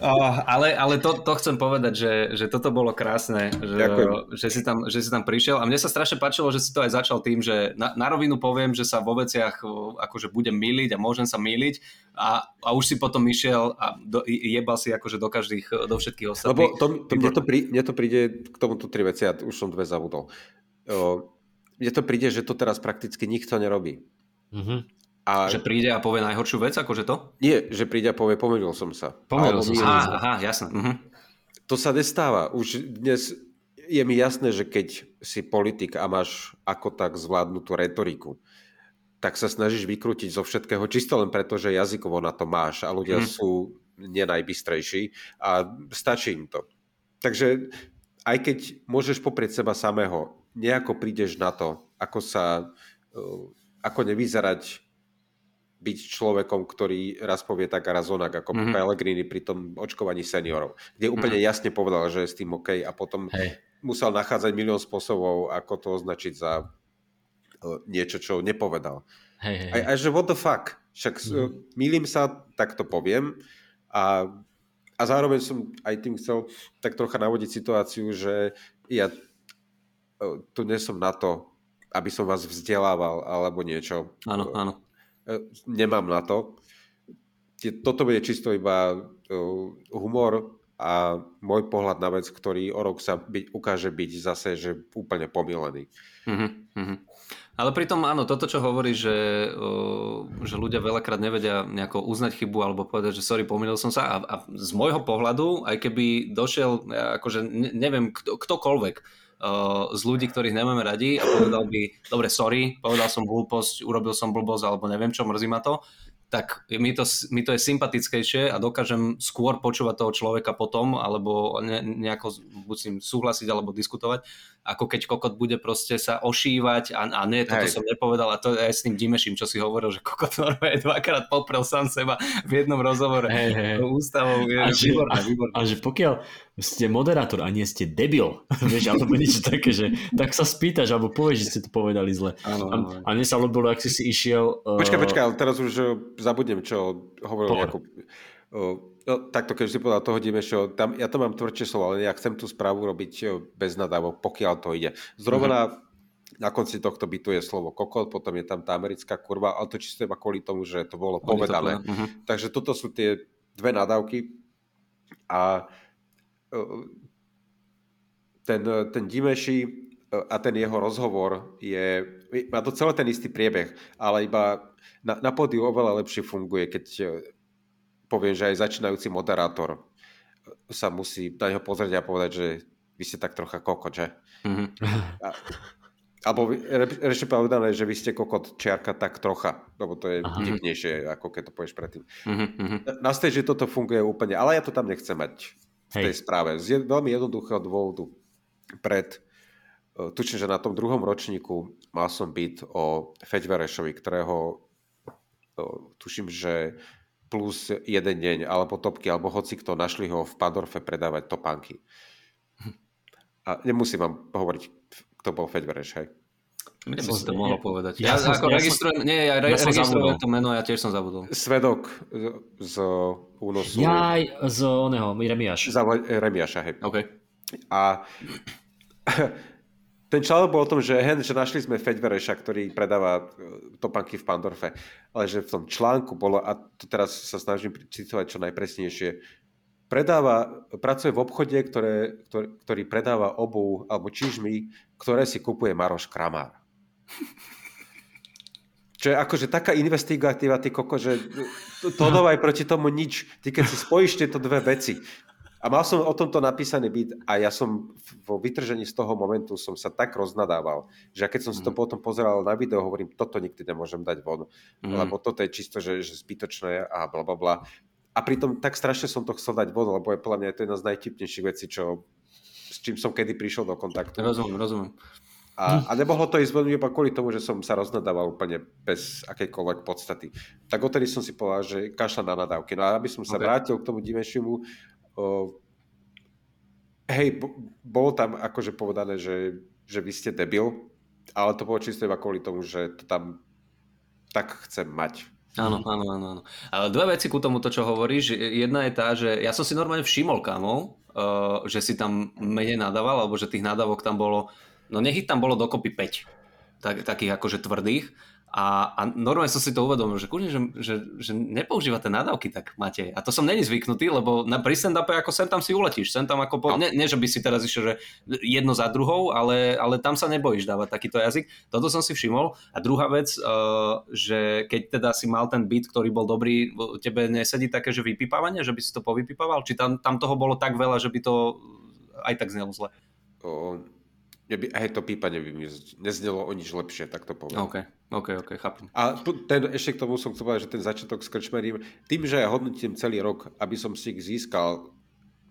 Oh, ale ale to, to chcem povedať, že, že toto bolo krásne, že, že, si tam, že si tam prišiel a mne sa strašne páčilo, že si to aj začal tým, že na, na rovinu poviem, že sa vo veciach akože budem miliť a môžem sa miliť a, a už si potom išiel a do, jebal si akože do každých, do všetkých ostatných. Lebo to, to, mne, to prí, mne to príde k tomuto tri veci, ja už som dve zabudol. O, mne to príde, že to teraz prakticky nikto nerobí. Mhm. A... Že príde a povie najhoršiu vec, akože to? Nie, že príde a povie, pomýlil som sa. Pomýlil som sa. Aha, aha, jasné. Uh-huh. To sa nestáva. Už dnes je mi jasné, že keď si politik a máš ako tak zvládnutú retoriku, tak sa snažíš vykrútiť zo všetkého čisto len preto, že jazykovo na to máš a ľudia hmm. sú nenajbystrejší a stačí im to. Takže aj keď môžeš poprieť seba samého, nejako prídeš na to, ako sa, eh, ako nevyzerať byť človekom, ktorý raz povie tak a raz onak, ako mm-hmm. Pellegrini pri tom očkovaní seniorov, kde úplne mm-hmm. jasne povedal, že je s tým OK a potom hey. musel nachádzať milión spôsobov, ako to označiť za niečo, čo nepovedal. Hey, hey. A, a že what the fuck? Však mm-hmm. milím sa, tak to poviem a, a zároveň som aj tým chcel tak trocha navodiť situáciu, že ja tu nie som na to, aby som vás vzdelával alebo niečo. Áno, áno E, nemám na to. Toto bude čisto iba e, humor a môj pohľad na vec, ktorý o rok sa byť, ukáže byť zase že úplne pomilený. Mm-hmm. Ale pritom áno, toto čo hovorí, že, že ľudia veľakrát nevedia nejako uznať chybu alebo povedať, že sorry, pomýlil som sa a, a z môjho pohľadu, aj keby došiel, akože neviem, kto, ktokoľvek, z ľudí, ktorých nemáme radi a povedal by, dobre, sorry, povedal som hlúposť, urobil som blbosť alebo neviem čo, mrzí ma to, tak mi to, mi to je sympatickejšie a dokážem skôr počúvať toho človeka potom, alebo ne, nejako buď s ním súhlasiť alebo diskutovať, ako keď kokot bude proste sa ošívať a, a nie, toto Hej. som nepovedal a to aj s tým Dimeším, čo si hovoril, že kokot <laughs> normálne dvakrát poprel sám seba v jednom rozhovore hey, hey. ústavou. Je a, že, výborné, výborné. a že pokiaľ ste moderátor a nie ste debil, <laughs> vieš, alebo niečo také, že tak sa spýtaš alebo povieš, že ste to povedali zle. Áno, áno. A, a mne sa ľúbilo, ak si si išiel... Uh... <laughs> Počkaj, počkaj, ale teraz už zabudnem, čo hovoril Jakub. No, takto, keď si povedal toho Dimešo, tam, ja to mám tvrdšie slovo, ale ja chcem tú správu robiť bez nadávok, pokiaľ to ide. Zrovna mm-hmm. na konci tohto bytu je slovo kokot, potom je tam tá americká kurva, ale to čisto iba kvôli tomu, že to bolo Oni povedané. To uh-huh. Takže toto sú tie dve nadávky a ten, ten Dimeši a ten jeho rozhovor je, má to celé ten istý priebeh, ale iba na, na pódiu oveľa lepšie funguje, keď e, poviem, že aj začínajúci moderátor sa musí na neho pozrieť a povedať, že vy ste tak trocha kokot, že? Mm-hmm. A, alebo ešte povedané, že vy ste kokot čiarka tak trocha, lebo to je divnejšie, ako keď to povieš predtým. Mm-hmm. Na stage toto funguje úplne, ale ja to tam nechcem mať v tej správe. Z veľmi jednoduchého dôvodu. Pred E, tučím, že na tom druhom ročníku mal som byt o Feďverešovi, ktorého e, tuším, že plus jeden deň, alebo topky, alebo hoci kto našli ho v Pandorfe predávať topánky. A nemusím vám hovoriť, kto bol Feďvereš, hej? Mne by si to mohol povedať. Ja, ja som, ako ja registrujem, som, nie, ja, ja registrujem to meno, ja tiež som zabudol. Svedok z únosu. Ja aj z oného, Remiáš. Za Remiáša, hej. Okay. A <clears throat> ten článok bol o tom, že, hen, že našli sme Feďvereša, ktorý predáva e, topanky v Pandorfe, ale že v tom článku bolo, a to teraz sa snažím citovať čo najpresnejšie, predáva, pracuje v obchode, ktoré, ktorý, ktorý predáva obu alebo čižmy, ktoré si kupuje Maroš Kramár. <laughs> Čo je akože taká investigatíva, ty koko, že aj proti tomu nič. Ty keď si spojíš tieto dve veci, a mal som o tomto napísaný byt a ja som vo vytržení z toho momentu som sa tak roznadával, že keď som si to mm. potom pozeral na video, hovorím, toto nikdy nemôžem dať von, mm. lebo toto je čisto, že, že zbytočné a bla bla bla. A pritom tak strašne som to chcel dať von, lebo je podľa mňa je to jedna z najtipnejších vecí, čo, s čím som kedy prišiel do kontaktu. Rozumiem, rozumiem. A, a nemohlo to ísť veľmi iba kvôli tomu, že som sa roznadával úplne bez akejkoľvek podstaty. Tak odtedy som si povedal, že kašľa na nadávky. No a aby som sa okay. vrátil k tomu Dimenšimu, o, hej, bolo tam akože povedané, že, že vy ste debil, ale to bolo čisto iba kvôli tomu, že to tam tak chcem mať. Áno, áno, áno, áno. Ale dve veci ku tomu, to, čo hovoríš. Jedna je tá, že ja som si normálne všimol, kamo, uh, že si tam menej nadával, alebo že tých nadávok tam bolo, no nech ich tam bolo dokopy 5, tak, takých akože tvrdých A, a normálne som si to uvedomil, že, že, že, že nepoužívate nadávky tak, Matej. A to som není zvyknutý, lebo na pri stand ako sem tam si uletíš. Sem tam ako po, no. ne, ne, že by si teraz išiel, že jedno za druhou, ale, ale tam sa nebojíš dávať takýto jazyk. Toto som si všimol. A druhá vec, uh, že keď teda si mal ten beat, ktorý bol dobrý, tebe nesedí také, že vypipávanie, že by si to povypipával? Či tam, tam toho bolo tak veľa, že by to aj tak znelo zle? O, by, aj to pípanie by mi neznelo o nič lepšie, tak to poviem. OK, OK, OK, chápem. A ten, ešte k tomu som chcel povedať, že ten začiatok s krčmerím, tým, že ja hodnotím celý rok, aby som si ich získal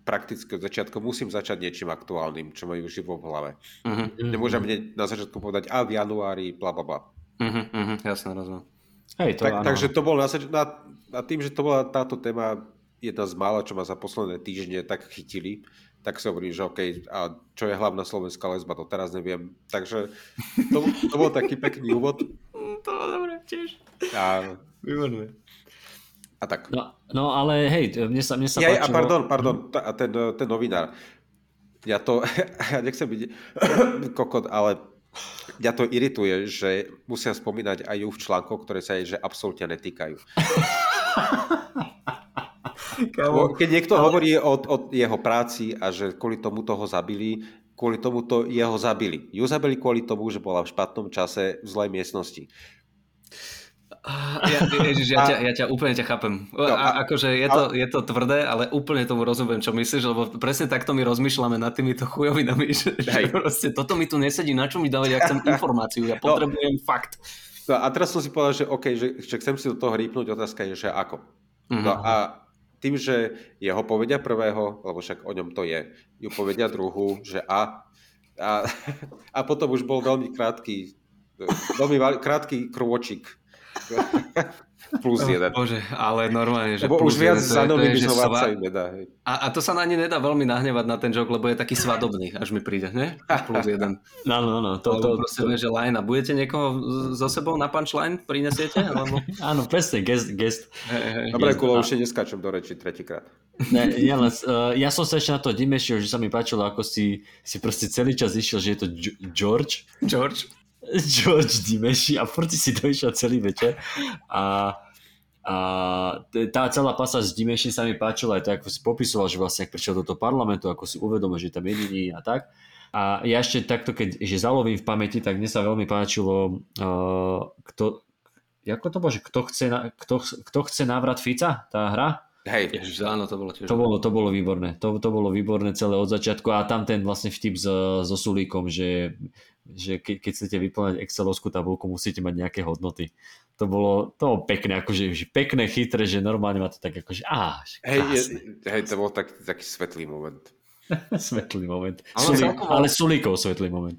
prakticky od začiatku, musím začať niečím aktuálnym, čo majú živo v hlave. Uh-huh. Nemôžem uh-huh. na začiatku povedať, a v januári, bla, bla, bla. Uh-huh, uh-huh, jasne, rozumiem. Hej, to tak, takže to bolo na, na, na tým, že to bola táto téma jedna z mála, čo ma za posledné týždne tak chytili, tak si hovorím, že OK, a čo je hlavná slovenská lesba, to teraz neviem. Takže to, to bol taký pekný úvod. <laughs> To bolo dobré tiež. A, Výborné. A tak. No, no ale hej, mne sa, mne sa ja, páčilo... A pardon, pardon, a ten, ten novinár, ja to, <laughs> ja nechcem byť <coughs> kokot, ale mňa to irituje, že musia spomínať aj ju v článkoch, ktoré sa jej že absolútne netýkajú. <laughs> Keď niekto ale... hovorí o, o jeho práci a že kvôli tomu toho zabili, kvôli tomu to jeho zabili. Ju zabili kvôli tomu, že bola v špatnom čase v zlej miestnosti. Ja, ježiš, ja, ťa, ja ťa úplne ťa chápem. No, a, akože je to, je to tvrdé, ale úplne tomu rozumiem, čo myslíš, lebo presne takto my rozmýšľame nad týmito chujovinami, <laughs> že, že proste toto mi tu nesedí, na čo mi dávať, ja chcem <laughs> informáciu, ja no. potrebujem no, fakt. No a teraz som si povedal, že OK, že, že chcem si do toho rýpnúť, otázka je, že ako. Uh-huh. No a tým, že jeho povedia prvého, lebo však o ňom to je, ju povedia druhú, že a, a, a potom už bol veľmi krátky, veľmi krátky krôčik plus jeden. Bože, ale normálne, že lebo plus už viac zanonymizovať sa im nedá. A, a to sa na ne nedá veľmi nahnevať na ten joke, lebo je taký svadobný, až mi príde, ne? Plus jeden. <laughs> No, no, no. To, to, to, to, že line. A budete niekoho so sebou na punchline prinesiete? Alebo... <laughs> Áno, presne, guest. guest. Hey, hey. Dobre, Kulo, už neskáčem do reči tretíkrát. Ne, ja, len, uh, ja som sa ešte na to dimešil, že sa mi páčilo, ako si, si proste celý čas išiel, že je to George. George. <laughs> George Dimeši a furt si to išiel celý večer a, a tá celá pasa s Dimeši sa mi páčila aj to, ako si popisoval, že vlastne ak prišiel do toho parlamentu, ako si uvedomil, že tam jediný a tak. A ja ešte takto, keď že zalovím v pamäti, tak mne sa veľmi páčilo, uh, kto, ako to bože, kto chce, kto, kto chce návrat Fica, tá hra? Hej, Ježiš, áno, to bolo tiež. To bolo, to bolo výborné. To, to bolo výborné celé od začiatku a tam ten vlastne vtip so, so Sulíkom, že že ke, keď chcete vyplňať Excelovskú tabulku, musíte mať nejaké hodnoty. To bolo, to bolo pekné, akože že pekné, chytré, že normálne ma to tak akože, á, hej, je, hej, to bol tak, taký svetlý moment. <laughs> svetlý moment. Ale, Sulí, ale Sulíkov svetlý moment.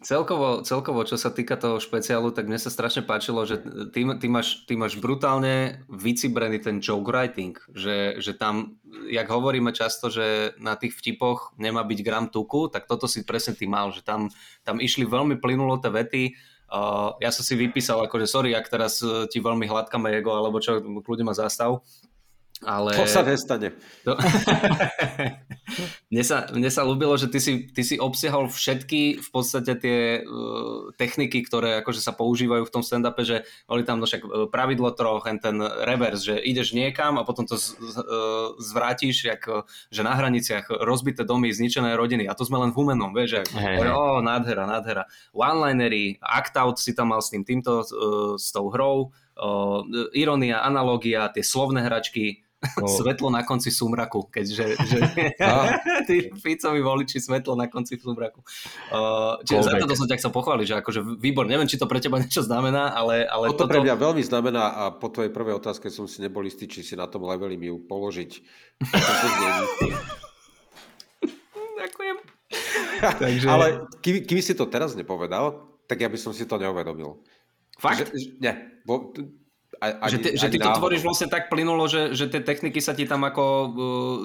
Celkovo, celkovo, čo sa týka toho špeciálu, tak mne sa strašne páčilo, že ty, ty, máš, ty máš brutálne vycibrený ten joke writing, že, že tam, jak hovoríme často, že na tých vtipoch nemá byť gram tuku, tak toto si presne ty mal, že tam, tam išli veľmi plynulo tie vety, Uh, ja som si vypísal, akože sorry, ak teraz uh, ti veľmi hladkáme ego, alebo čo, kľudne ma zastav. Ale... To sa nestane. To... <laughs> mne, sa, mne sa ľúbilo, že ty si, ty si obsiahol všetky v podstate tie uh, techniky, ktoré akože sa používajú v tom stand-upe, že boli tam no však uh, pravidlo troch, ten reverse, že ideš niekam a potom to z, uh, zvrátiš, jak, že na hraniciach rozbité domy, zničené rodiny a to sme len v humenom, vieš, že hey, hey. oh, nádhera, nádhera. One-linery, act-out si tam mal s tým týmto, uh, s tou hrou, uh, ironia, analogia, tie slovné hračky, No. <laughs> Svetlo na konci súmraku, keďže že, <laughs> no. <laughs> tí Ficovi voliči svetlo na konci súmraku. Uh, čiže za to som ťa chcel pochváliť, že akože výbor, neviem, či to pre teba niečo znamená, ale... ale to toto... pre mňa veľmi znamená a po tvojej prvej otázke som si nebol istý, či si na tom leveli mi ju položiť. Ďakujem. Takže... Ale keby, keby si to teraz nepovedal, tak ja by som si to neuvedomil. Fakt? Že, nie, bo ani, že ty, že ty to tvoríš vlastne tak plynulo, že, že tie techniky sa ti tam ako uh,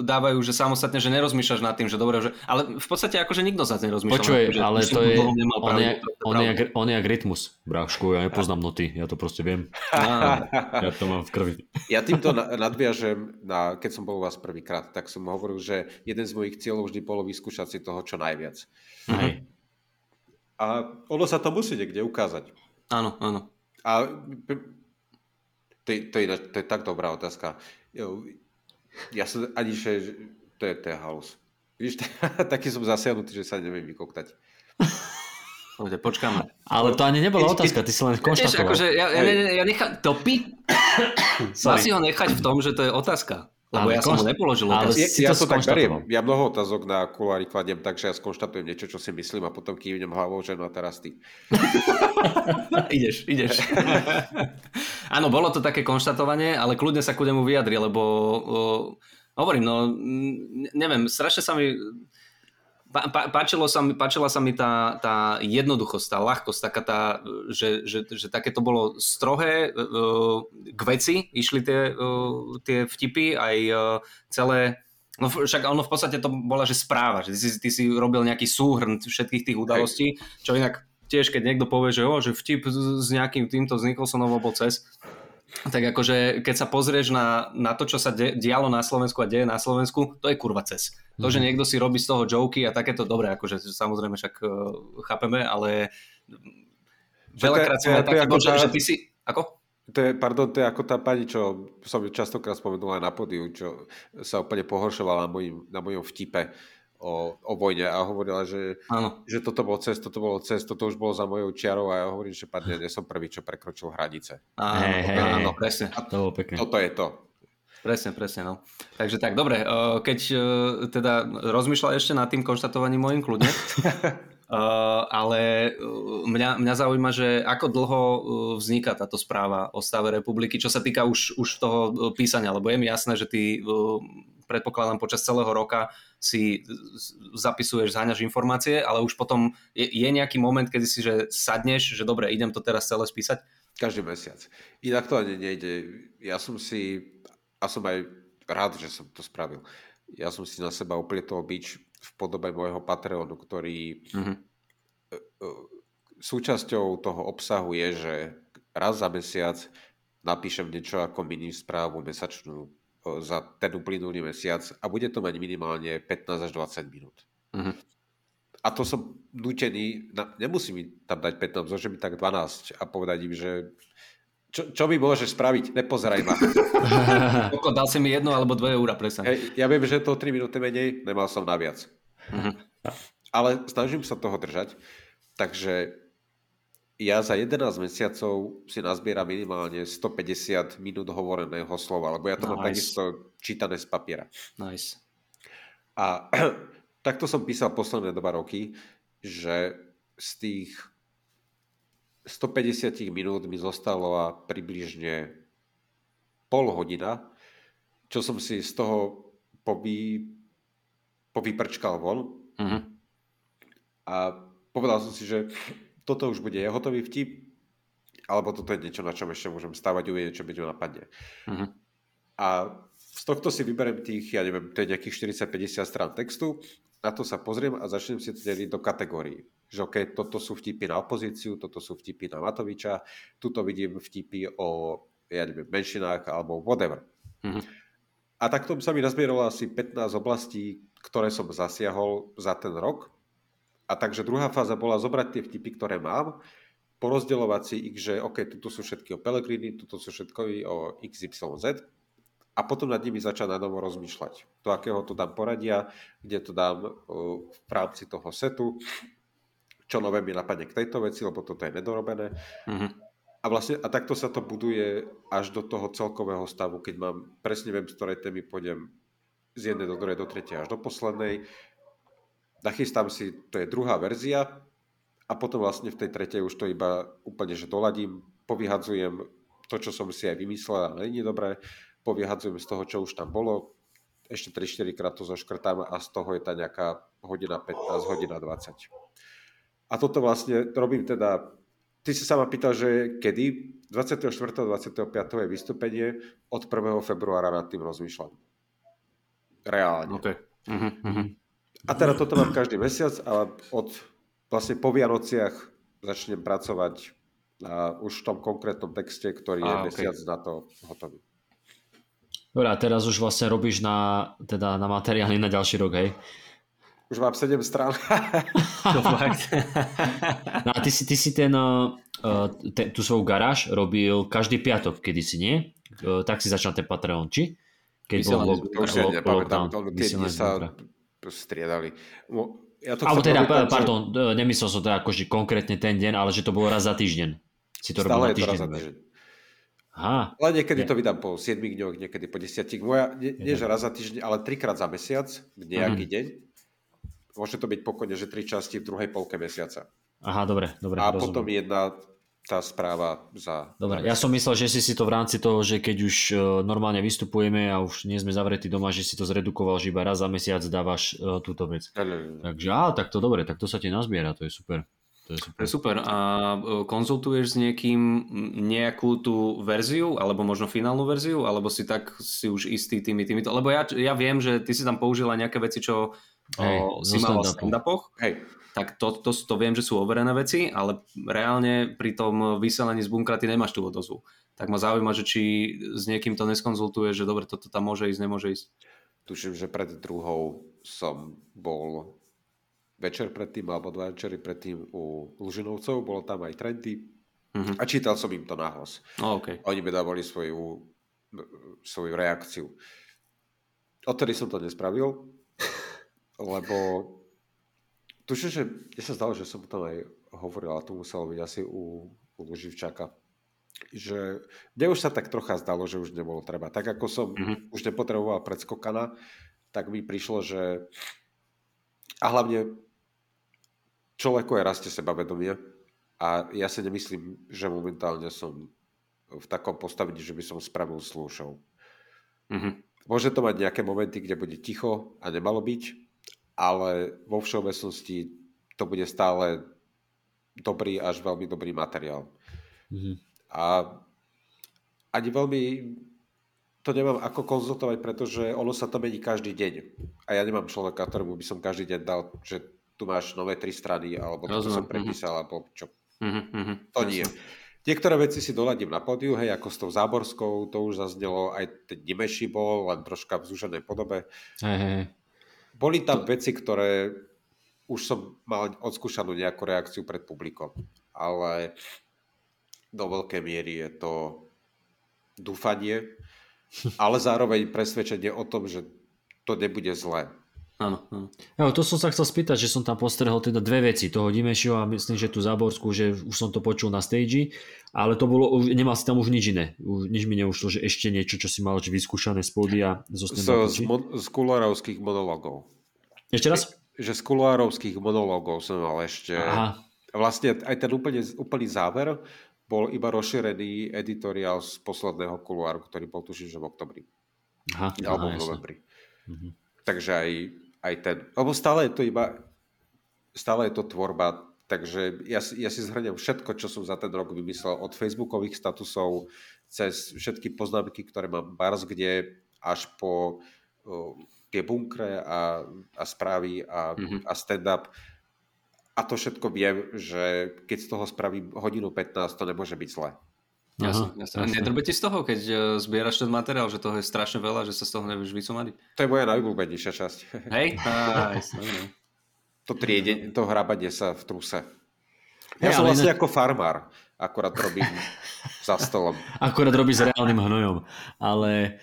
dávajú, že samostatne, že nerozmýšľaš nad tým, že dobre, že, ale v podstate akože nikto sa nerozmýšľa. Počuj, že, ale to je, on, je, on, je, on je jak rytmus, brášku, ja nepoznám noty, ja to proste viem. <laughs> ja to mám v krvi. Ja týmto nadviažem, na, keď som bol u vás prvýkrát, tak som hovoril, že jeden z mojich cieľov vždy bolo vyskúšať si toho čo najviac. Hej. A ono sa to musí niekde ukázať. Áno, áno. A to, je, to, je, to je tak dobrá otázka. Ja som ani, že to je, to je halus. Víš, <laughs> taký som zasiahnutý, že sa neviem vykoktať. Dobre, počkáme. Ale to ani nebola otázka, ty si len konštatoval. Akože ja, ja, ja, ja nechám, to py... Má si ho nechať v tom, že to je otázka. Lebo ale ja som mu nepoložil otázku. Ja, ja to tak beriem. Ja mnoho otázok na kulári kladiem, takže ja skonštatujem niečo, čo si myslím a potom kývnem hlavou, že no a teraz ty. <laughs> ideš, ideš. <laughs> Áno, bolo to také konštatovanie, ale kľudne sa ku nemu vyjadri, lebo uh, hovorím, no neviem, strašne sa mi pá, páčilo sa mi, páčila sa mi tá, tá jednoduchosť, tá ľahkosť, taká tá, že, že, že také to bolo strohé, uh, k veci išli tie, uh, tie vtipy, aj uh, celé No však ono v podstate to bola, že správa, že ty si, ty si robil nejaký súhrn všetkých tých udalostí, čo inak tiež, keď niekto povie, že, oh, že vtip s nejakým týmto z Nicholsonovou bol cez, tak akože keď sa pozrieš na, na to, čo sa de, dialo na Slovensku a deje na Slovensku, to je kurva cez. To, že mhm. niekto si robí z toho joky a takéto, dobre, akože samozrejme však uh, chápeme, ale veľakrát som taký že, že ty si... Ako? To je, pardon, to je ako tá pani, čo som častokrát spomenul aj na podiu, čo sa úplne pohoršovala na mojom, na mojom vtipe o, o vojne a hovorila, že, že toto bolo cez, toto bolo cez, toto už bolo za mojou čiarou a ja hovorím, že padne, nie som prvý, čo prekročil hranice. Áno, hey, hey, áno presne. A to bolo pekne. Toto je to. Presne, presne, no. Takže tak, dobre, keď e, teda rozmýšľal ešte nad tým konštatovaním mojim kľudne, Uh, <laughs> ale mňa, mňa zaujíma, že ako dlho vzniká táto správa o stave republiky, čo sa týka už, už toho písania, lebo je mi jasné, že ty predpokladám počas celého roka si zapisuješ, zháňaš informácie, ale už potom je, je nejaký moment, kedy si že sadneš, že dobre, idem to teraz celé spísať? Každý mesiac. Inak to ani nejde. Ja som si, a som aj rád, že som to spravil. Ja som si na seba uplietol bič v podobe môjho Patreonu, ktorý mm-hmm. súčasťou toho obsahu je, že raz za mesiac napíšem niečo ako mini správu mesačnú za ten uplynulý mesiac a bude to mať minimálne 15 až 20 minút. Uh-huh. A to som nutený, na, nemusím mi tam dať 15, môže mi tak 12 a povedať im, že čo, čo mi môžeš spraviť? Nepozeraj ma. <laughs> Koľko, dal si mi jedno alebo dve eurá, presne. Hey, ja viem, že to 3 minúty menej, nemal som naviac. Uh-huh. Ale snažím sa toho držať, takže ja za 11 mesiacov si nazbieram minimálne 150 minút hovoreného slova, lebo ja to nice. mám takisto čítané z papiera. Nice. A <clears throat> takto som písal posledné dva roky, že z tých 150 minút mi zostalo približne pol hodina, čo som si z toho povy, povyprčkal von. Uh-huh. A povedal som si, že toto už bude hotový vtip, alebo toto je niečo, na čom ešte môžem stávať, uvedieť, čo mi napadne. Uh-huh. A z tohto si vyberiem tých, ja neviem, to je nejakých 40-50 strán textu, na to sa pozriem a začnem si to deliť do kategórií. Že OK, toto sú vtipy na opozíciu, toto sú vtipy na Matoviča, tuto vidím vtipy o, ja neviem, menšinách alebo whatever. Uh-huh. A takto sa mi nazbieralo asi 15 oblastí, ktoré som zasiahol za ten rok a takže druhá fáza bola zobrať tie vtipy, ktoré mám, porozdeľovať si ich, že OK, tuto sú všetky o Pelegrini, tuto sú všetky o XYZ a potom nad nimi začať na novo rozmýšľať. Do akého to dám poradia, kde to dám v rámci toho setu, čo nové mi napadne k tejto veci, lebo toto je nedorobené. Mm-hmm. A vlastne a takto sa to buduje až do toho celkového stavu, keď mám presne viem, z ktorej témy pôjdem z jednej do druhej, do tretej až do poslednej nachystám si, to je druhá verzia a potom vlastne v tej tretej už to iba úplne, že doladím, povyhadzujem to, čo som si aj vymyslel a není dobré, povyhadzujem z toho, čo už tam bolo, ešte 3-4 krát to zoškrtám a z toho je tá nejaká hodina 15, hodina 20. A toto vlastne robím teda, ty si sa ma pýtal, že kedy? 24. 25. je vystúpenie, od 1. februára nad tým rozmýšľam. Reálne. Okay. Uh-huh, uh-huh. A teda toto mám každý mesiac a od vlastne po Vianociach začnem pracovať na už v tom konkrétnom texte, ktorý je a, mesiac okay. na to hotový. Dobre, a teraz už vlastne robíš na, teda na materiály na ďalší rok, hej? Už mám 7 strán. <laughs> no a ty si, ty si ten, uh, uh, te, tú svoju garáž robil každý piatok, kedysi nie? Uh, tak si začal ten Patreon, či? Keď bol to už ja nepamätám, tie dni sa striedali. Ja to Alebo teda, robiť, pardon, že... nemyslel som teda akože konkrétne ten deň, ale že to bolo raz za týždeň. Si to Stále je to raz za týždeň. Aha. Ale niekedy je. to vydám po 7 dňoch, niekedy po 10. Moja, nie, nie že raz za týždeň, ale trikrát za mesiac, v nejaký mm-hmm. deň. Môže to byť pokojne, že tri časti v druhej polke mesiaca. Aha, dobre, dobre. A rozumiem. potom jedna tá správa za... Dobre, ja som myslel, že si si to v rámci toho, že keď už uh, normálne vystupujeme a už nie sme zavretí doma, že si to zredukoval, že iba raz za mesiac dávaš uh, túto vec. Ne. Takže á, tak to dobre, tak to sa ti nazbiera, to je super. To je super. Super. A e, konzultuješ s niekým nejakú tú verziu, alebo možno finálnu verziu, alebo si tak si už istý tými, týmito, lebo ja, ja viem, že ty si tam použila nejaké veci, čo hey, o, si mal v stand-upoch. Hej tak to, to, to viem, že sú overené veci, ale reálne pri tom vyselení z bunkra ty nemáš tú odozvu. Tak ma zaujíma, že či s niekým to neskonzultuje, že dobre, toto tam môže ísť, nemôže ísť. Tuším, že pred druhou som bol večer predtým, alebo dva večery predtým u Lužinovcov, bolo tam aj trendy uh-huh. a čítal som im to nahlas. Oh, okay. Oni mi dávali svoju, svoju reakciu. Odtedy som to nespravil, <laughs> lebo Tuším, že ja sa zdalo, že som tam aj hovoril, a to muselo byť asi u, u Luživčaka, že mne už sa tak trocha zdalo, že už nebolo treba. Tak ako som mm-hmm. už nepotreboval predskokana, tak mi prišlo, že a hlavne človeku aj rastie sebavedomie a ja si nemyslím, že momentálne som v takom postavení, že by som spravil slúšov. Mm-hmm. Môže to mať nejaké momenty, kde bude ticho a nemalo byť, ale vo všeobecnosti to bude stále dobrý až veľmi dobrý materiál. Mm-hmm. A ani veľmi to nemám ako konzultovať, pretože ono sa to mení každý deň. A ja nemám človeka, ktorému by som každý deň dal, že tu máš nové tri strany, alebo to som prepísal, alebo čo. Mm-hmm. To nie. Niektoré veci si doladím na pódiu, hej, ako s tou záborskou, to už zaznelo, aj ten Dimeši bol, len troška v zúženej podobe. Hey, hey boli tam veci, ktoré už som mal odskúšanú nejakú reakciu pred publikom, ale do veľkej miery je to dúfanie, ale zároveň presvedčenie o tom, že to nebude zlé. Áno, áno. Ja, to som sa chcel spýtať, že som tam postrehol teda dve veci, toho Dimešiho a myslím, že tú Záborskú, že už som to počul na stage, ale to bolo, nemal si tam už nič iné. Už, nič mi neušlo, že ešte niečo, čo si mal vyskúšané z pódia. Zo z, z, mon, z kulárovských monologov. Ešte raz? Že, že z kulárovských monologov som mal ešte... Aha. Vlastne aj ten úplne, úplný záver bol iba rozšírený editoriál z posledného kuluáru, ktorý bol tuším, že v oktobri. Aha, alebo v novembri. Mhm. Takže aj aj ten, lebo stále je to iba, stále je to tvorba, takže ja, ja si zhrňam všetko, čo som za ten rok vymyslel, od facebookových statusov, cez všetky poznámky, ktoré mám bars kde, až po uh, tie bunkre a, a správy a, mm-hmm. a stand-up. A to všetko viem, že keď z toho spravím hodinu 15, to nemôže byť zle. Jasne, jasne. Nedrbe ti z toho, keď uh, zbieraš ten materiál, že toho je strašne veľa, že sa z toho nevieš vysumadiť? To je moja najobľúbenejšia časť. Hej? <laughs> Á, to triede, to hrabanie sa v truse. Ja hey, som vlastne ne... ako farmár, akorát robím <laughs> za stolom. Akorát robíš s reálnym hnojom, ale...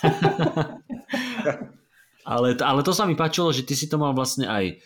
<laughs> ale, ale to sa mi páčilo, že ty si to mal vlastne aj...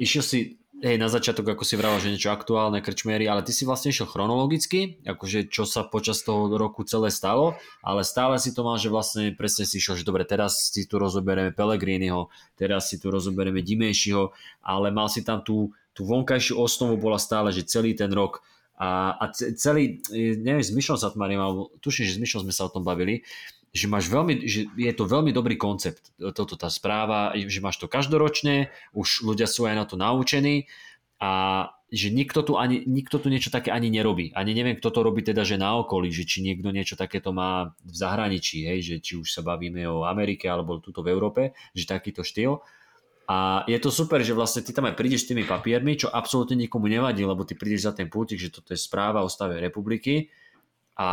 Išiel si hej, na začiatok, ako si vravel, že niečo aktuálne, krčmery, ale ty si vlastne išiel chronologicky, akože čo sa počas toho roku celé stalo, ale stále si to mal, že vlastne presne si išiel, že dobre, teraz si tu rozoberieme Pellegriniho, teraz si tu rozoberieme Dimejšiho, ale mal si tam tú, tú vonkajšiu osnovu, bola stále, že celý ten rok a, a celý, neviem, s Myšom Satmariem, alebo tuším, že s Myšom sme sa o tom bavili, že máš veľmi, že je to veľmi dobrý koncept, toto tá správa, že máš to každoročne, už ľudia sú aj na to naučení a že nikto tu, ani, nikto tu niečo také ani nerobí. Ani neviem, kto to robí teda, že na okolí, že či niekto niečo takéto má v zahraničí, hej, že či už sa bavíme o Amerike alebo tuto v Európe, že takýto štýl. A je to super, že vlastne ty tam aj prídeš s tými papiermi, čo absolútne nikomu nevadí, lebo ty prídeš za ten pútik, že toto je správa o stave republiky a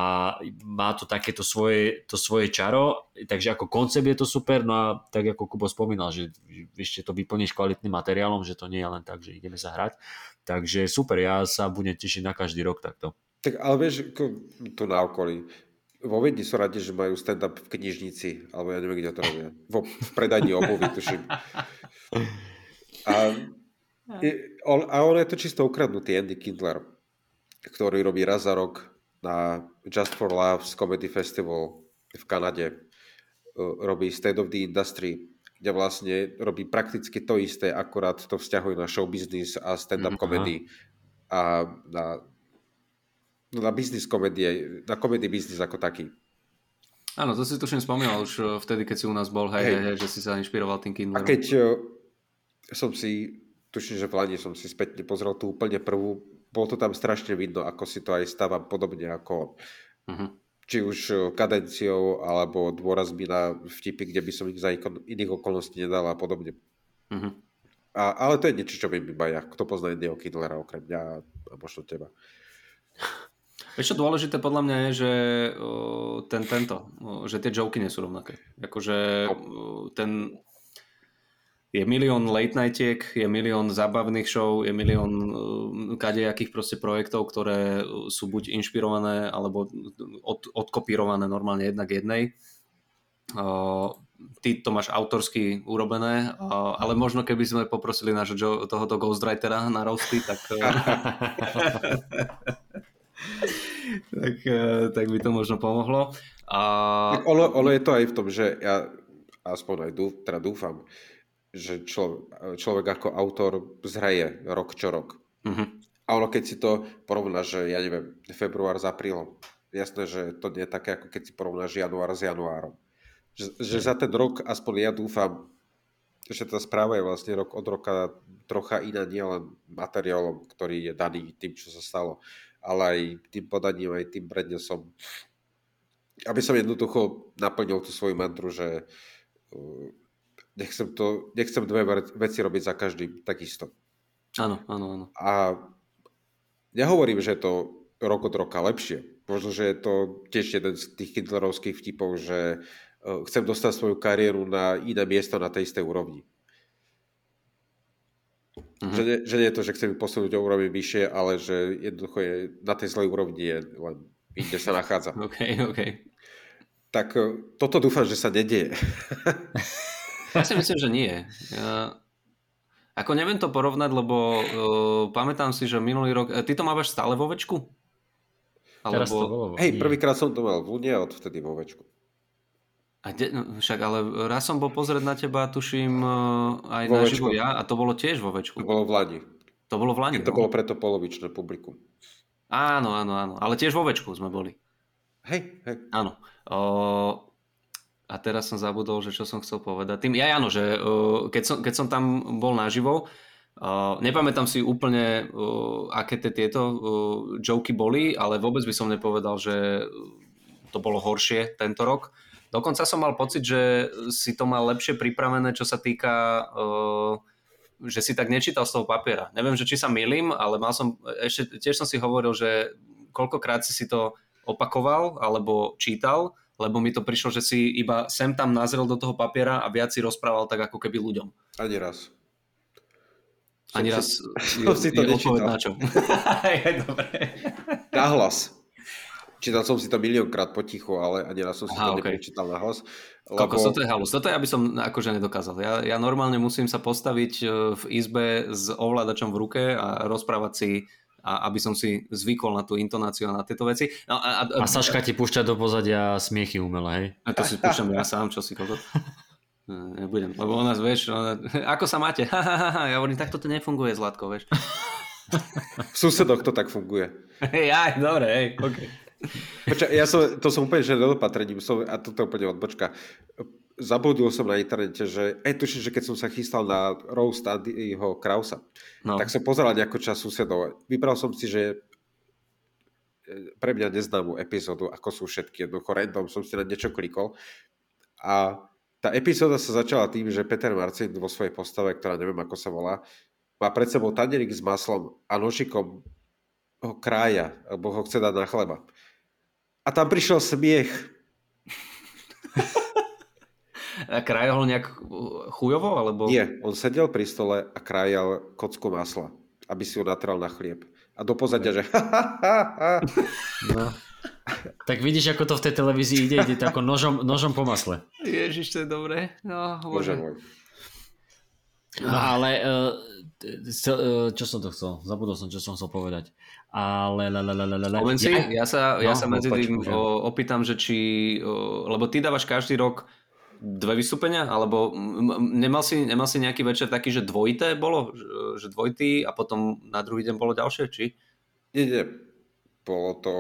má to takéto svoje, to svoje čaro, takže ako koncept je to super, no a tak ako Kubo spomínal, že ešte to vyplníš kvalitným materiálom, že to nie je len tak, že ideme sa hrať. Takže super, ja sa budem tešiť na každý rok takto. Tak ale vieš, tu na okolí, vo Viedni sú radi, že majú stand-up v knižnici, alebo ja neviem, kde to robia. Vo, v predajni obuvy, tuším. A, a on je to čisto ukradnutý Andy Kindler, ktorý robí raz za rok na Just for Laughs Comedy Festival v Kanade. E, robí State of the Industry, kde vlastne robí prakticky to isté, akorát to vzťahuje na show business a stand-up mm, comedy a na No na business komedie, na komedy business ako taký. Áno, to si tuším spomínal už eh, vtedy, keď si u nás bol, hej, hej. hej že si sa inšpiroval tým Kindlerom. A keď uh, som si, tuším, že v Lani som si spätne pozrel tú úplne prvú, bolo to tam strašne vidno, ako si to aj stávam podobne ako uh-huh. či už eh, kadenciou, alebo dôrazmi na vtipy, kde by som ich za iných okolností nedal a podobne. Uh-huh. A, ale to je niečo, čo viem iba ja. Kto pozná jedného Kindlera okrem mňa a možno teba. Ešte dôležité podľa mňa je, že ten, tento, že tie joky nie sú rovnaké. Akože ten je milión late nightiek, je milión zábavných show, je milión kadejakých proste projektov, ktoré sú buď inšpirované alebo od, odkopírované normálne jednak jednej. Ty to máš autorsky urobené, ale možno keby sme poprosili nášho tohoto ghostwritera na roasty, tak <laughs> tak, eh, tak by to možno pomohlo. A... Tak ono, ono je to aj v tom, že ja aspoň aj dúf, teda dúfam, že člo, človek ako autor zhraje rok čo rok. Uh-huh. A ono keď si to porovná, že ja neviem, február s aprílom, jasné, že to nie je také, ako keď si porovnáš január s januárom. Že, že za ten rok, aspoň ja dúfam, že tá správa je vlastne rok od roka trocha iná, nielen materiálom, ktorý je daný tým, čo sa stalo, ale aj tým podaním, aj tým prednesom. Aby som jednoducho naplnil tú svoju mantru, že nechcem, to, nechcem dve veci robiť za každým takisto. Áno, áno, áno. A nehovorím, že je to rok od roka lepšie. Možno, že je to tiež jeden z tých kindlerovských vtipov, že uh, chcem dostať svoju kariéru na iné miesto na tej istej úrovni. Uh-huh. Že, nie, že nie je to, že chcem posunúť o úroveň vyššie, ale že jednoducho je na tej zlej úrovni je len inde sa nachádza. <laughs> OK, OK. Tak e, toto dúfam, že sa nedieje. <laughs> ja si myslím, že nie. Ja... Ako neviem to porovnať, lebo uh, pamätám si, že minulý rok... Ty to máš stále vo večku? Alebo... Teraz to bolo. Hej, prvýkrát som to mal v Lune a odvtedy vo večku. A de, no, však ale raz som bol pozrieť na teba, tuším, eh, aj vo na živo ja a to bolo tiež vo večku. To bolo v Lani. To bolo v Lani, To no? bolo preto polovičné publikum. Áno, áno, áno. Ale tiež vo večku sme boli. Hej, hej. Áno. O, a teraz som zabudol, že čo som chcel povedať. Tým, ja áno, že o, keď, som, keď som tam bol naživo, Uh, nepamätám si úplne, uh, aké tie tieto uh, joky boli, ale vôbec by som nepovedal, že to bolo horšie tento rok. Dokonca som mal pocit, že si to mal lepšie pripravené, čo sa týka, uh, že si tak nečítal z toho papiera. Neviem, že či sa milím, ale mal som, ešte tiež som si hovoril, že koľkokrát si si to opakoval alebo čítal, lebo mi to prišlo, že si iba sem tam nazrel do toho papiera a viac si rozprával tak ako keby ľuďom. Ani raz. Ani raz. Som <laughs> si to nečítal. Na čo? <laughs> Dobre. Nahlas. Čítal som si to miliónkrát potichu, ale ani raz som si Aha, to okay. neprečítal na hlas. Lebo... Koko, toto je halus. Toto ja by som akože nedokázal. Ja, ja normálne musím sa postaviť e, v izbe s ovládačom v ruke a rozprávať si a aby som si zvykol na tú intonáciu a na tieto veci. No, a, a, a Saška ti púšťa do pozadia smiechy umelé, hej? A to si púšťam ja sám, čo si koko. <laughs> Nebudem, lebo u nás, vieš, ona, ako sa máte? ja hovorím, tak toto nefunguje, Zlatko, vieš. <laughs> v susedoch to tak funguje. Hej, aj, dobre, hej, okay. Poča, ja som, to som úplne že nedopatrením, som, a toto je úplne odbočka. Zabudil som na internete, že aj tuším, že keď som sa chystal na roast jeho Krausa, no. tak som pozeral nejakú čas susedov. Vybral som si, že e, pre mňa neznámu epizódu, ako sú všetky, jednoducho random som si na niečo klikol. A tá epizóda sa začala tým, že Peter Marcin vo svojej postave, ktorá neviem ako sa volá, má pred sebou tanierik s maslom a nožikom ho krája, alebo ho chce dať na chleba. A tam prišiel smiech. <laughs> A krajal nejak chujovo, alebo... Nie, on sedel pri stole a krajal kocku masla, aby si ho natral na chlieb. A do pozadia, že No. Tak vidíš, ako to v tej televízii ide, ide to ako nožom, nožom po masle. Ježiš, to je dobré. No, Bože bože. môj. No, ale uh, uh, čo som to chcel? Zabudol som, čo som chcel povedať. Ale... Si, ja sa, ja No, sa medzi tým opýtam, že či, lebo ty dávaš každý rok dve vystúpenia, alebo nemal si, nemal si nejaký večer taký, že dvojité bolo, že, dvojitý a potom na druhý deň bolo ďalšie, či? Nie, nie. Bolo to...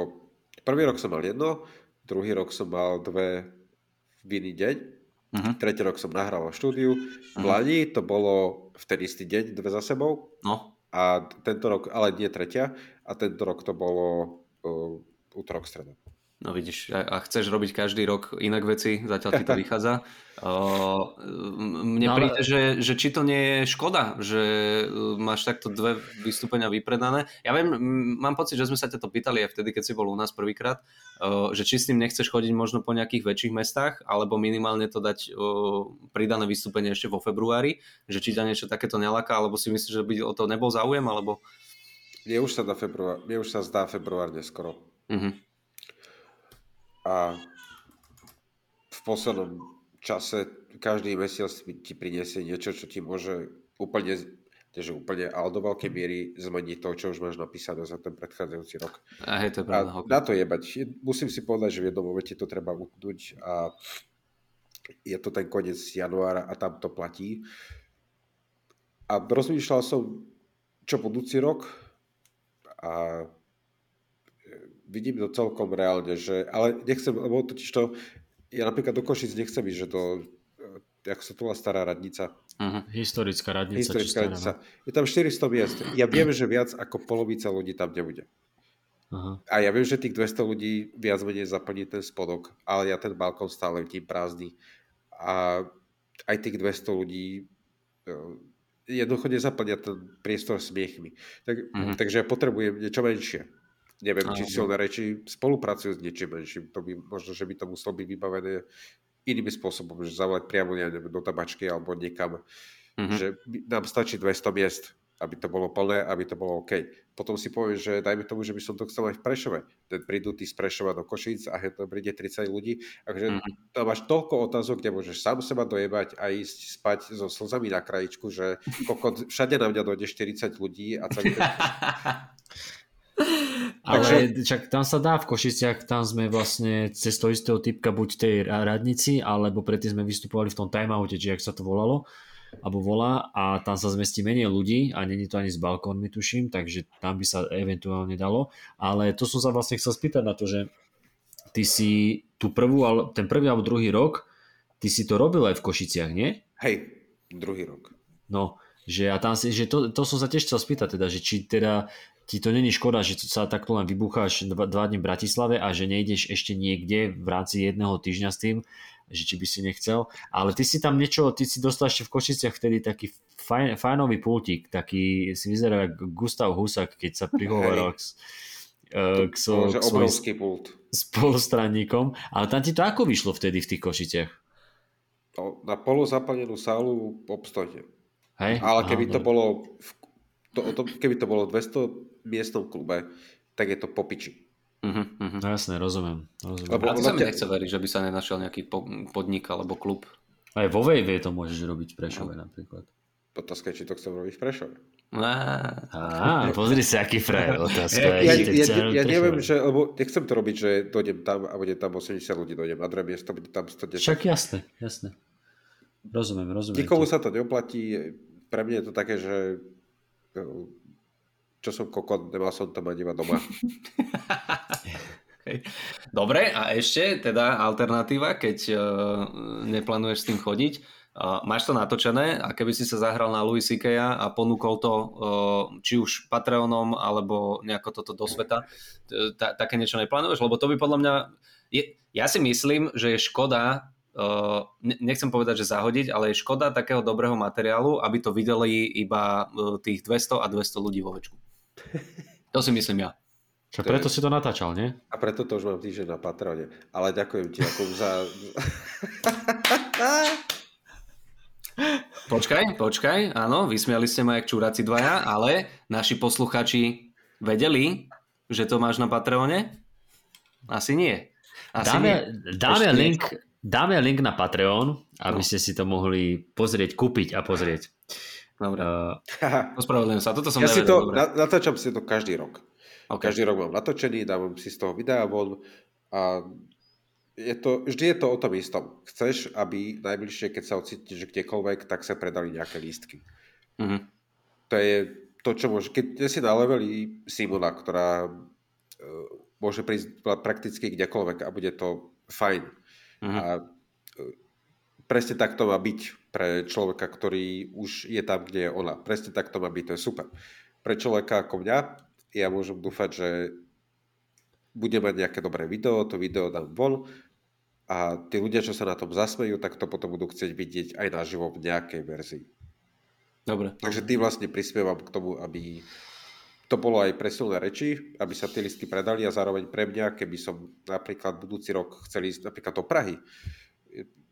Prvý rok som mal jedno, druhý rok som mal dve v iný deň, Mhm. tretí rok som nahral v štúdiu. V Lani to bolo v ten istý deň, dve za sebou. No, A tento rok, ale nie tretia, a tento rok to bolo uh, útorok, streda. No vidíš, a, a chceš robiť každý rok inak veci, zatiaľ ti to <laughs> vychádza. Uh, mne No ale- príde, že, že či to nie je škoda, že uh, máš takto dve vystúpenia vypredané. Ja viem, mám pocit, že sme sa ťa to pýtali aj vtedy, keď si bol u nás prvýkrát, že či s tým nechceš chodiť možno po nejakých väčších mestách, alebo minimálne to dať uh, pridané vystúpenie ešte vo februári, že či ťa niečo takéto neláka, alebo si myslíš, že by o to nebol záujem, alebo... Mne už sa, dá február, mne už sa zdá február neskoro. Uh-huh. A v poslednom čase každý mesiac ti priniesie niečo, čo ti môže úplne, že úplne, ale do veľkej miery zmeniť to, čo už máš napísané za ten predchádzajúci rok. A to je A pravda. ok. na to jebať. Musím si povedať, že v jednom momente to treba utnúť a je to ten koniec januára a tam to platí. A rozmýšľal som, čo budúci rok a vidím to celkom reálne, že, ale nechcem, lebo totiž to, ja napríklad do Košic nechcem ísť, že do, eh, ako sa to volá stará radnica, Uh-huh. Historická radnica. historická radnica. Je tam 400 miest. Ja viem, že viac ako polovica ľudí tam nebude. Aha. A ja viem, že tých 200 ľudí viac menej zaplní ten spodok, ale ja ten balkón stále vidím prázdny. A aj tých 200 ľudí eh, jednoducho nezaplňa ten priestor smiechmi. Tak, Mhm. Takže ja potrebujem niečo menšie. Neviem, či silné reči spolupracujú s niečím menším. To by, možno, že by to muselo byť vybavené inými spôsobom, že zavolať priamo ja neviem, do tabačky alebo niekam. Mhm. Že nám stačí 200 miest, aby to bolo plné, aby to bolo OK. Potom si poviem, že dajme tomu, že by som to chcel aj v Prešove. Ten prídu tí z Prešova do Košíc a hneď tam príde 30 ľudí. Takže Mhm. tam máš toľko otázok, kde môžeš sám seba dojebať a ísť spať so slzami na krajičku, že kokot, všade na mňa dojde 40 ľudí a celý ten... <laughs> Ale čak tam sa dá v Košiciach, tam sme vlastne cez toho istého typka buď v tej ra- radnici, alebo predtým sme vystupovali v tom timeoute, či jak sa to volalo, alebo volá a tam sa zmestí menej ľudí a není to ani s balkónmi tuším, takže tam by sa eventuálne dalo. Ale to som sa vlastne chcel spýtať na to, že ty si tú prvú, ten prvý alebo druhý rok, ty si to robil aj v Košiciach, nie? Hej, druhý rok. No, že a tam si, že to, to som sa tiež chcel spýtať teda, že či teda ti to není škoda, že sa takto len vybucháš dva, dva dní v Bratislave a že nejdeš ešte niekde v rámci jedného týždňa s tým, že či by si nechcel. Ale ty si tam niečo, ty si dostal ešte v Košiciach vtedy taký fajn, fajnový pultík, taký si vyzeral ako Gustav Husak, keď sa prihovoril k, e, k, so, k svojim pult. spolustranníkom. Ale tam ti to ako vyšlo vtedy v tých Košiciach? No, na polozaplnenú sálu obstojne. Hej? Ale keby Aha, to bolo v, to, to, keby to bolo v 200 miestnom klube, tak je to popiči. Uh-huh, uh-huh. No jasné, rozumiem. rozumiem. Lebo- A to sa mi nechce veriť, že by sa nenašiel nejaký po, podnik alebo klub. Aj vo Vejve to môžeš robiť v Prešove napríklad. Otázka je, či to chcem robiť v Prešove. Á, pozri sa, aký frajer <laughs> otázka. Ja, ja, ja, ja, neviem, že, lebo nechcem to robiť, že dojdem tam a bude tam 80 ľudí, dojdem na druhé miesto, bude tam 110. Však jasné, jasné. Rozumiem, rozumiem. Nikomu sa to neoplatí. Pre mňa je to také, že no, čo som kokot, nemal som to mať doma. <laughs> Dobre, a ešte teda alternatíva, keď uh, neplánuješ s tým chodiť. Uh, máš to natočené a keby si sa zahral na Louis C.K. a ponúkol to uh, či už Patreonom alebo nejako toto do sveta, také niečo neplánuješ? Lebo to by podľa mňa... Ja si myslím, že je škoda nechcem povedať, že zahodiť, ale je škoda takého dobrého materiálu, aby to videli iba uh, tých 200 a 200 ľudí vo večku. <laughs> To si myslím ja. Čo preto si to natáčal, nie? A preto to už mám týždeň na Patrone. Ale ďakujem ti ako za... <laughs> Počkaj, počkaj, áno, vysmiali ste ma jak čúraci dvaja, ale naši posluchači vedeli, že to máš na Patreone? Asi nie. Asi dáme, nie. dáme, Ešte link, dáme link na Patreon, aby No. ste si to mohli pozrieť, kúpiť a pozrieť. Dobre, Uh, <laughs> ospravedlňujem sa, toto som ja si to, dobre. na, natáčam si to každý rok. OK. Každý rok mám natočený, dávam si z toho videa von a je to, vždy je to o tom istom. Chceš, aby najbližšie, keď sa ocitneš kdekoľvek, tak sa predali nejaké lístky. Mhm. To je to, čo môže... Keď si na leveli Simona, ktorá e, môže prísť prakticky kdekoľvek a bude to fajn. Mhm. A e, presne tak to má byť pre človeka, ktorý už je tam, kde je ona. Presne tak to má byť, to je super. Pre človeka ako mňa, ja môžem dúfať, že bude mať nejaké dobré video, to video dám von a tí ľudia, čo sa na tom zasmejú, tak to potom budú chcieť vidieť aj naživo v nejakej verzii. Dobre. Takže tým vlastne prispievam k tomu, aby to bolo aj pre silné reči, aby sa tie listky predali a zároveň pre mňa, keby som napríklad budúci rok chcel ísť napríklad do Prahy,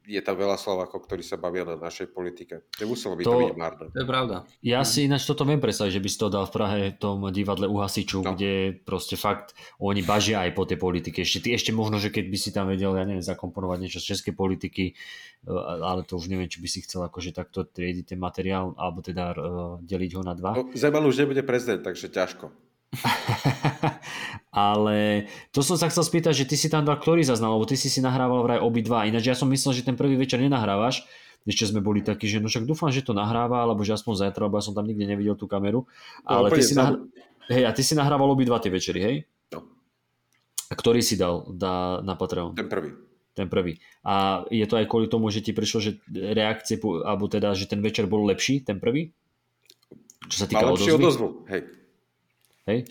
je tam veľa Slovákov, ktorí sa bavia na našej politike. Nemuselo by to, To- byť márne. To je pravda. ja si ináč toto viem predstaviť, že by si to dal v Prahe v tom divadle u hasičov, No. kde proste fakt oni bažia aj po tej politike. Ešte, ty, ešte možno, že keď by si tam vedel, ja neviem, zakomponovať niečo z českej politiky, eh, ale to už neviem, či by si chcel akože takto triediť ten materiál, alebo teda eh, deliť ho na dva. No, Zeman už nebude prezident, takže ťažko. <laughs> Ale to som sa chcel spýtať, že ty si tam dal ktorý zaznal, lebo ty si si nahrával vraj obidva. Ináč ja som myslel, že ten prvý večer nenahrávaš. Ešte sme boli takí, že no však dúfam, že to nahráva, alebo že aspoň zajtra, lebo ja som tam nikde nevidel tú kameru. Ale ty úplne si, sam- nahr... hej, a ty si nahrával obidva tie večery, hej? No. Ktorý si dal dá na Patreon? Ten prvý. Ten prvý. A je to aj kvôli tomu, že ti prišlo, že reakcie, alebo teda, že ten večer bol lepší, ten prvý? Čo sa týka Mal lepšiu odozvy? odozvu. Hej, Hej?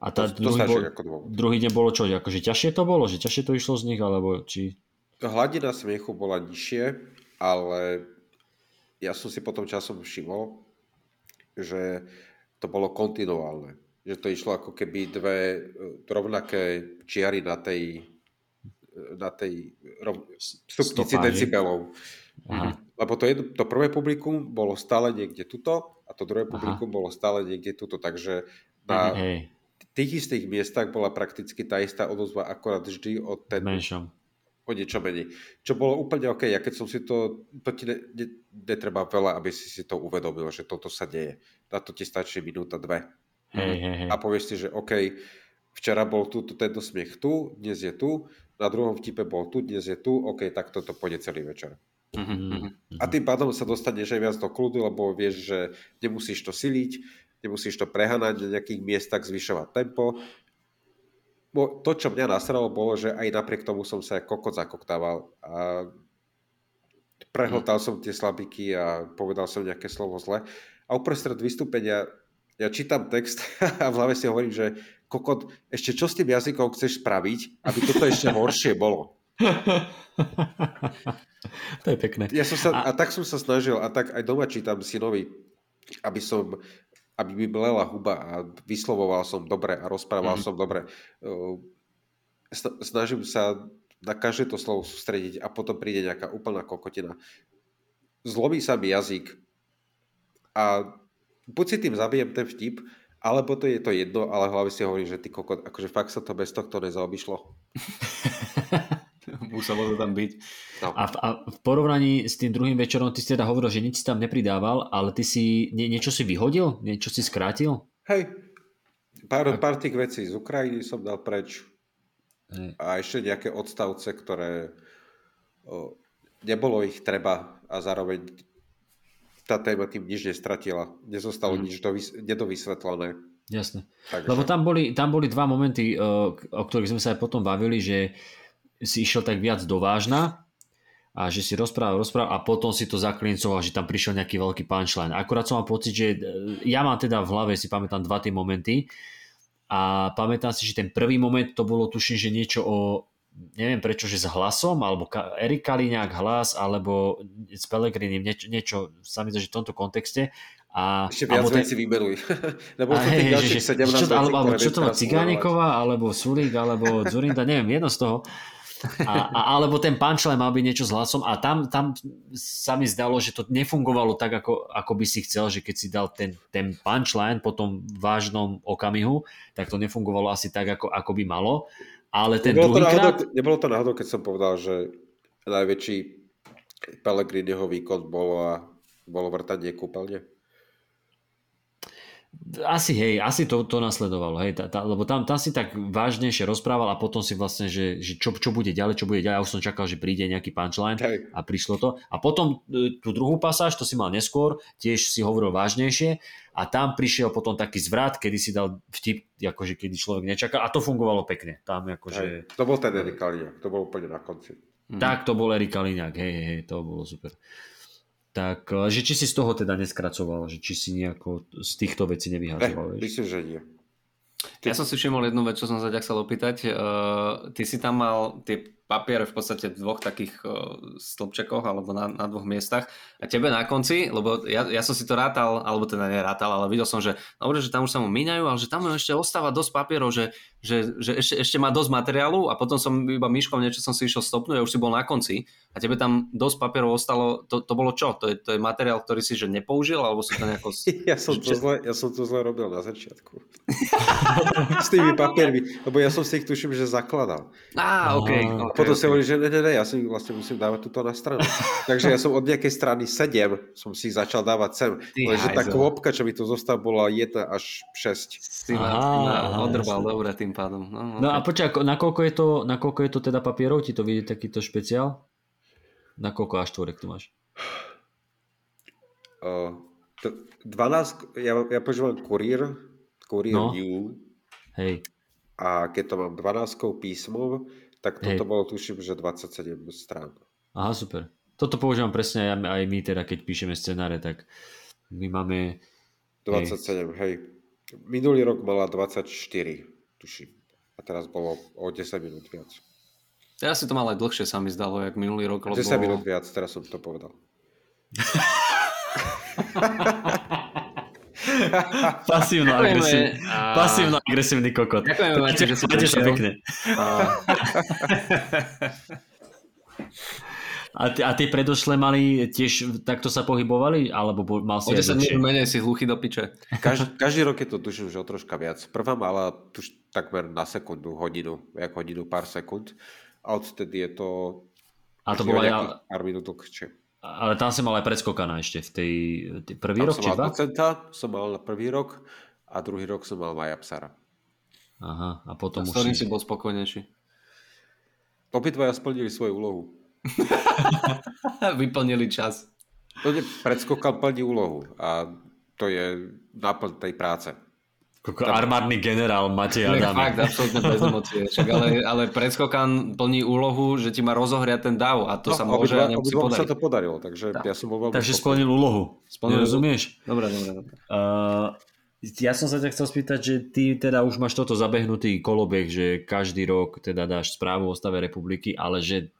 A tá to, to druhý, bol, ako dôvod. druhý deň bolo čo? Akože ťažšie to bolo? Že ťažšie to išlo z nich? Alebo či... Hladina smiechu bola nižšie, ale ja som si potom časom všimol, že to bolo kontinuálne. Že to išlo ako keby dve e, rovnaké čiary na tej, e, na tej rov, stupnici Stopáži. decibelov. Aha. Lebo to, jedno, to prvé publikum bolo stále niekde tuto a to druhé Aha. publikum bolo stále niekde tuto. Takže na Hej, tých istých miestach bola prakticky tá istá odozva, akorát vždy od ten menšom. o niečo menej. Čo bolo úplne OK. Ja keď som si to, to ti ne, ne, netreba veľa, aby si si to uvedomil, že toto sa deje. Na to ti stačí minúta, dve. Hej, hej, hej. A povieš si, že OK, včera bol tu, tu tento smiech tu, dnes je tu, na druhom vtipe bol tu, dnes je tu, OK, tak toto pôjde celý večer. Mhm, mhm. A tým pádom sa dostaneš aj viac do kľudu, lebo vieš, že nemusíš to siliť, nemusíš to prehanať na nejakých miestach, zvyšovať tempo. Bo to, čo mňa nasralo, bolo, že aj napriek tomu som sa kokot zakoktával a prehltal som tie slabiky a povedal som nejaké slovo zle. A uprostred vystúpenia ja čítam text <laughs> a v hlave si hovorím, že kokot, ešte čo s tým jazykom chceš spraviť, aby toto ešte <laughs> horšie bolo. to je pekné. Ja som sa, a... a tak som sa snažil, a tak aj doma čítam synovi, aby som aby mi blela huba a vyslovoval som dobre a rozprával mm-hmm. som dobre. Sna- Snažím sa na každé to slovo sústrediť a potom príde nejaká úplná kokotina. Zlomí sa mi jazyk a buď si tým zabijem ten vtip, alebo to je to jedno, ale v hlave si hovorím, že ty kokot, akože fakt sa to bez tohto nezaobišlo. <laughs> Muselo to tam byť. No. A v, a v porovnaní s tým druhým večerom, ty si teda hovoril, že nič si tam nepridával, ale ty si nie, niečo si vyhodil? Niečo si skrátil? Hej, pár, pár tých vecí z Ukrajiny som dal preč. Hej. A ešte nejaké odstavce, ktoré o, nebolo ich treba a zároveň tá téma tým nič nestratila. Nezostalo Mhm. nič dovys- nedovysvetlené. Jasne. Takže, Lebo tam boli, tam boli dva momenty, o ktorých sme sa aj potom bavili, že si išiel tak viac do vážna a že si rozprával, rozprával a potom si to zaklincoval, že tam prišiel nejaký veľký punchline. Akurát som mal pocit, že e, ja mám teda v hlave, si pamätám dva tie momenty a pamätám si, že ten prvý moment to bolo tuším, že niečo o neviem prečo, že s hlasom, alebo Erik Kaliňák hlas, alebo s Pelegrinim, niečo, niečo sa mi zdá, že v tomto kontexte A, Ešte viac ten- vecí vymenuj. <laughs> Lebo a hej, že- 17 čo, alebo, alebo čo to má, Cigániková, alebo Sulík, alebo Zurinda, neviem, jedno z toho. A, a, alebo ten punchline mal byť niečo s hlasom a tam, tam sa mi zdalo, že to nefungovalo tak, ako, ako by si chcel, že keď si dal ten, ten punchline po tom vážnom okamihu, tak to nefungovalo asi tak, ako, ako by malo. Ale ten Nebolo to, druhý náhodou, nebolo to náhodou, keď som povedal, že najväčší Pellegriniho výkon bolo, a bolo vrtanie kúpeľne? Asi hej, asi to, to nasledovalo, hej, tá, tá, lebo tam, tam si tak vážnejšie rozprával a potom si vlastne, že, že čo, čo bude ďalej, čo bude ďalej, ja už som čakal, že príde nejaký punchline Hej. a prišlo to. A potom e, tú druhú pasáž, to si mal neskôr, tiež si hovoril vážnejšie a tam prišiel potom taký zvrat, kedy si dal vtip, akože kedy človek nečakal a to fungovalo pekne. Tam akože, Hej. To bol ten Erik Kaliňák, to bolo úplne na konci. Tak to bol Erik Kaliňák, hej, hej, hej, to bolo super. Tak, e, že či si z toho teda neskracoval, že či si nejako z týchto vecí Eh, nevyhádzoval, vieš? myslím, že nie. Ja som si všimol jednu vec, čo som sa ťa chcel opýtať. Uh, ty si tam mal tie papiere v podstate v dvoch takých uh, stĺpčekoch alebo na, na dvoch miestach a tebe na konci, lebo ja, ja som si to rátal, alebo teda nerátal, ale videl som, že dobre, že tam už sa mu míňajú, ale že tam ešte ostáva dosť papierov, že, že, že ešte, ešte má dosť materiálu a potom som iba myškom niečo som si išiel stopnúť a už si bol na konci a tebe tam dosť papierov ostalo, to, to bolo čo? To je, to je materiál, ktorý si že nepoužil, alebo si to nejako... <laughs> Ja som, to zle, ja som to zle robil na začiatku. <laughs> S tými <laughs> papiermi, lebo ja som si ich tuším, že zakladal. Á, OK. Aha. A okay, potom si okay. hovorím, že ne, ne, ne, ja si vlastne musím dávať túto na stranu. <laughs> Takže ja som od nejakej strany 7 som si začal dávať sem. Ty Lenže tá kvopka, čo mi tu zostala, bola 1 až 6. Si ma, Aha, odrbal, dobre tým pádom. No, No okay. a počkaj, ako- nakoľko je to, nakoľko je to teda papierov? Ti to vidie takýto špeciál? Na koľko A4 tu máš? Uh, t- 12, ja, ja používam Courier, Courier No. no. New Hej, a keď to mám 12 písmom, tak toto Hej. bolo tuším, že 27 strán. aha, super. Toto používam presne aj, aj my teda, keď píšeme scenáre, tak my máme... 27, hej. Minulý rok mala 24, tuším. A teraz bolo o 10 minút viac. Ja si to mal aj dlhšie, sa mi zdalo, jak minulý rok, lebo... 10 minút viac, teraz som to povedal. <laughs> <laughs> Pasívno agresívny. A- pasívno agresívny kokot. Ďakujeme, Martin, že si Máte sa prišiel. pekne. A, ty, a tie predošlé mali tiež takto sa pohybovali? Alebo mal si O aj 10 dlhšie? minút menej si hluchý do piče. Každý, každý rok je to tuším, že o troška viac. Prvá mala tuž takmer na sekundu, hodinu, jak hodinu, pár sekúnd. A odtedy je to... A to nejakých pár minút dlhšie. Ale tam si mal aj predskokaná ešte v tej, tej prvý Tam rok som či mal dva? docenta, som mal na prvý rok a druhý rok som mal Maja Psara. Aha, a A potom s už si... si bol spokojnejší. Obidvaja splnili svoju úlohu. <laughs> Vyplnili čas. To nie, predskokal plní úlohu a to je náplň tej práce. Koko, armádny generál Matej Ne, Adami. fakt, absolútne bez emócie. Ale, ale predskokan plní úlohu, že ti má rozohriať ten dav a to sa môže a nemusí obidvom sa podariť. to podarilo, takže ja som bol veľmi Takže spokojný. splnil úlohu. Splnil- Nerozumieš? Dobre, dobre, dobre. Uh, ja som sa ťa chcel spýtať, že ty teda už máš toto zabehnutý kolobeh, že každý rok teda dáš správu o stave republiky, ale že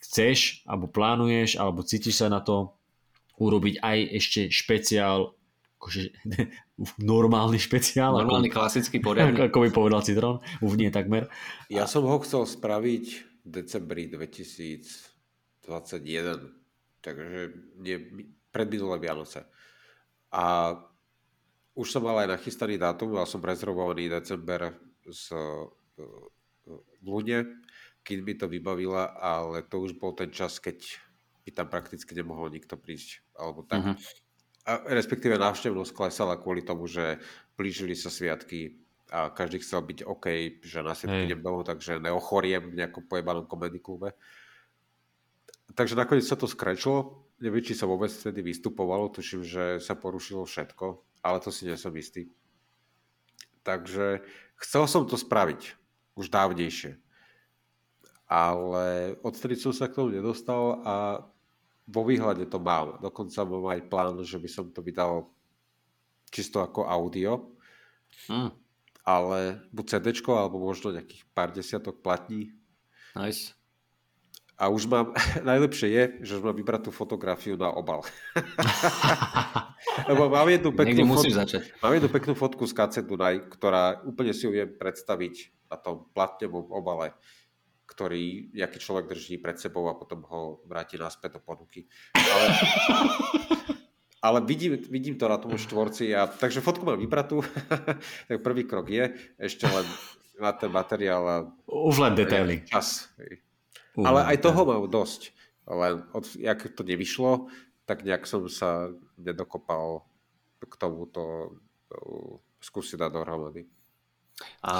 chceš, alebo plánuješ, alebo cítiš sa na to urobiť aj ešte špeciál, akože normálny špeciál, Normálny ako, klasický ako, poriadny. <laughs> ako by povedal Citrón, už nie takmer. Ja som ho chcel spraviť v decembri 2021, takže nie, pred minulé Vianoce. A už som mal aj nachystaný dátum, mal som rezervovaný december z, v Lune, keď mi to vybavila, ale to už bol ten čas, keď by tam prakticky nemohol nikto prísť. Alebo tak. Mhm. A respektíve návštevnosť klesala kvôli tomu, že blížili sa sviatky a každý chcel byť OK, že na sviatky idem domov, takže neochoriem v nejakom pojebanom komedy klube. Takže nakoniec sa to skrečilo. Neviem, či sa vôbec vtedy vystupovalo. Tuším, že sa porušilo všetko, ale to si nie som istý. Takže chcel som to spraviť už dávnejšie. Ale odtedy som sa k tomu nedostal a vo výhľade to mám. Dokonca mám aj plán, že by som to vydal čisto ako audio, Mm, ale buď CD, alebo možno nejakých pár desiatok platní. nice. A už mám, <laughs> najlepšie je, že už mám vybrať tú fotografiu na obal. Lebo mám jednu peknú, fotku, začať. mám jednu peknú fotku z KC Dunaj, ktorá úplne si ju viem predstaviť na tom platnevom obale, ktorý nejaký človek drží pred sebou a potom ho vráti naspäť do ponuky. Ale, <laughs> ale vidím, vidím to na tom štvorci. A, takže fotku mám vybratú. <laughs> tak prvý krok je ešte len na ten materiál. A, Už len detaily. Čas. Uh, Ale aj toho mám dosť. Len od, jak to nevyšlo, tak nejak som sa nedokopal k tomuto skúsiť dať dohromady. A